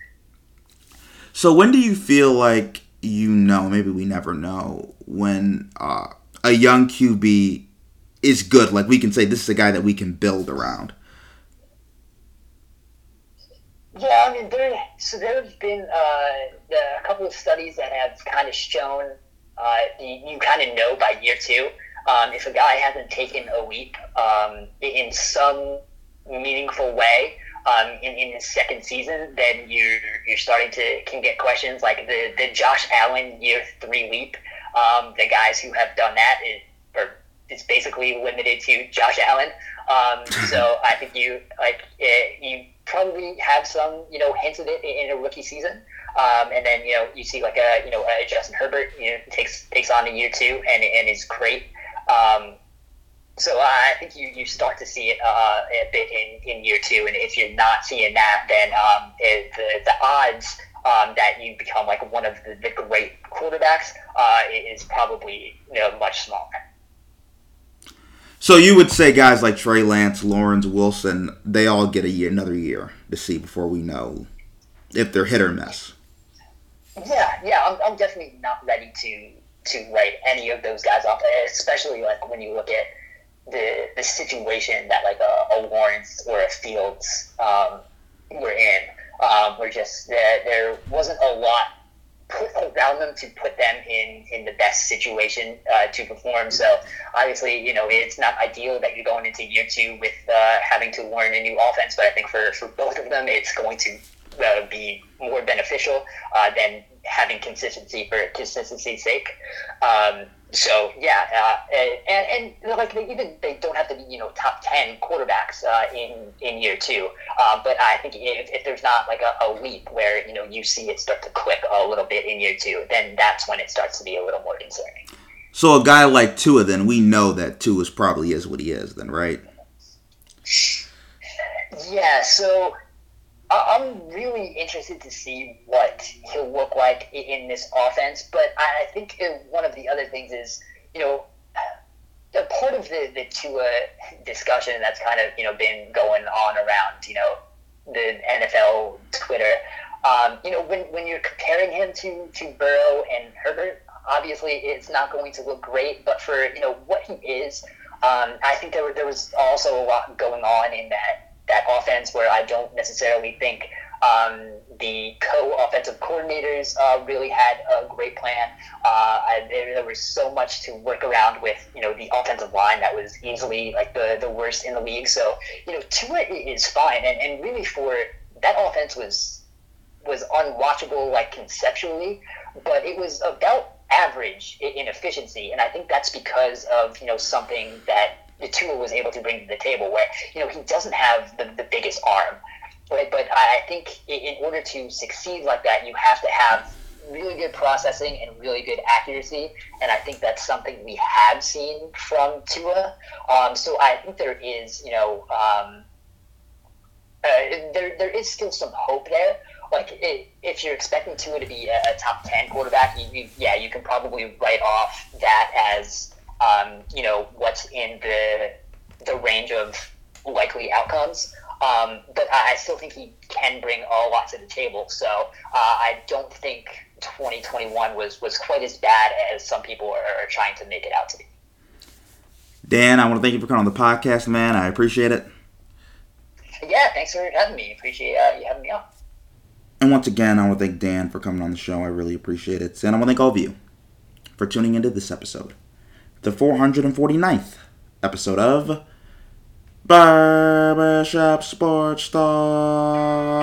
So when do you feel like you know? Maybe we never know when uh, a young QB is good. Like we can say this is a guy that we can build around. Yeah, I mean, there. So there have been uh, a couple of studies that have kind of shown uh, you, you kind of know by year two um, if a guy hasn't taken a leap um, in some meaningful way um, in, in his second season, then you're you're starting to can get questions like the the Josh Allen year three leap. Um, the guys who have done that is, or it's basically limited to Josh Allen. Um, so I think you like it, you probably have some, you know, hints of it in a rookie season. Um, and then, you know, you see like a, you know, a Justin Herbert, you know, takes, takes on in year two and, and is great. Um, so I think you, you start to see it uh, a bit in, in year two. And if you're not seeing that, then um, it, the, the odds um, that you become like one of the, the great quarterbacks uh, is probably you know, much smaller. So you would say guys like Trey Lance, Lawrence Wilson, they all get a year, another year to see before we know if they're hit or miss. Yeah, yeah, I'm, I'm definitely not ready to to write any of those guys off, especially like when you look at the the situation that like a, a Lawrence or a Fields um, were in. Um, where just there, there wasn't a lot put around them to put them in in the best situation uh, to perform. So obviously, you know, it's not ideal that you're going into year two with uh, having to learn a new offense. But I think for for both of them, it's going to uh, be more beneficial uh, than having consistency for consistency's sake. Um, so yeah, uh, and, and like they even they don't have to be you know top ten quarterbacks uh, in in year two. Uh, but I think if, if there's not like a, a, leap where you know you see it start to click a little bit in year two, then that's when it starts to be a little more concerning. So a guy like Tua, then we know that Tua is probably is what he is, then right? Yeah, so I'm really interested to see what he'll look like in this offense. But I think one of the other things is, you know, a part of the the Tua discussion that's kind of you know been going on around you know the NFL Twitter. Um, you know, when, when you're comparing him to, to Burrow and Herbert, obviously it's not going to look great, but for, you know, what he is, um, I think there, there was also a lot going on in that, that offense where I don't necessarily think um, the co-offensive coordinators uh, really had a great plan. Uh, I, there, there was so much to work around with, you know, the offensive line that was easily like the, the worst in the league. So, you know, Tua is fine, and, and really for that offense was was unwatchable like conceptually, but it was about average in, efficiency, and I think that's because of you know something that Tua was able to bring to the table, where you know he doesn't have the, the biggest arm, right? But I think in order to succeed like that, you have to have really good processing and really good accuracy, and I think that's something we have seen from Tua. Um, so I think there is, you know, um, uh, there there is still some hope there. Like i if you're expecting Tua to be a, a top ten quarterback, you, you, yeah, you can probably write off that as um, you know what's in the the range of likely outcomes. Um, but I still think he can bring a lot to the table. So uh, I don't think 2021 was was quite as bad as some people are, are trying to make it out to be. Dan, I want to thank you for coming on the podcast, man. I appreciate it. Yeah, thanks for having me. Appreciate uh, you having me on. And once again, I want to thank Dan for coming on the show. I really appreciate it. And I want to thank all of you for tuning into this episode, the 449th episode of Barbershop Sports Talk.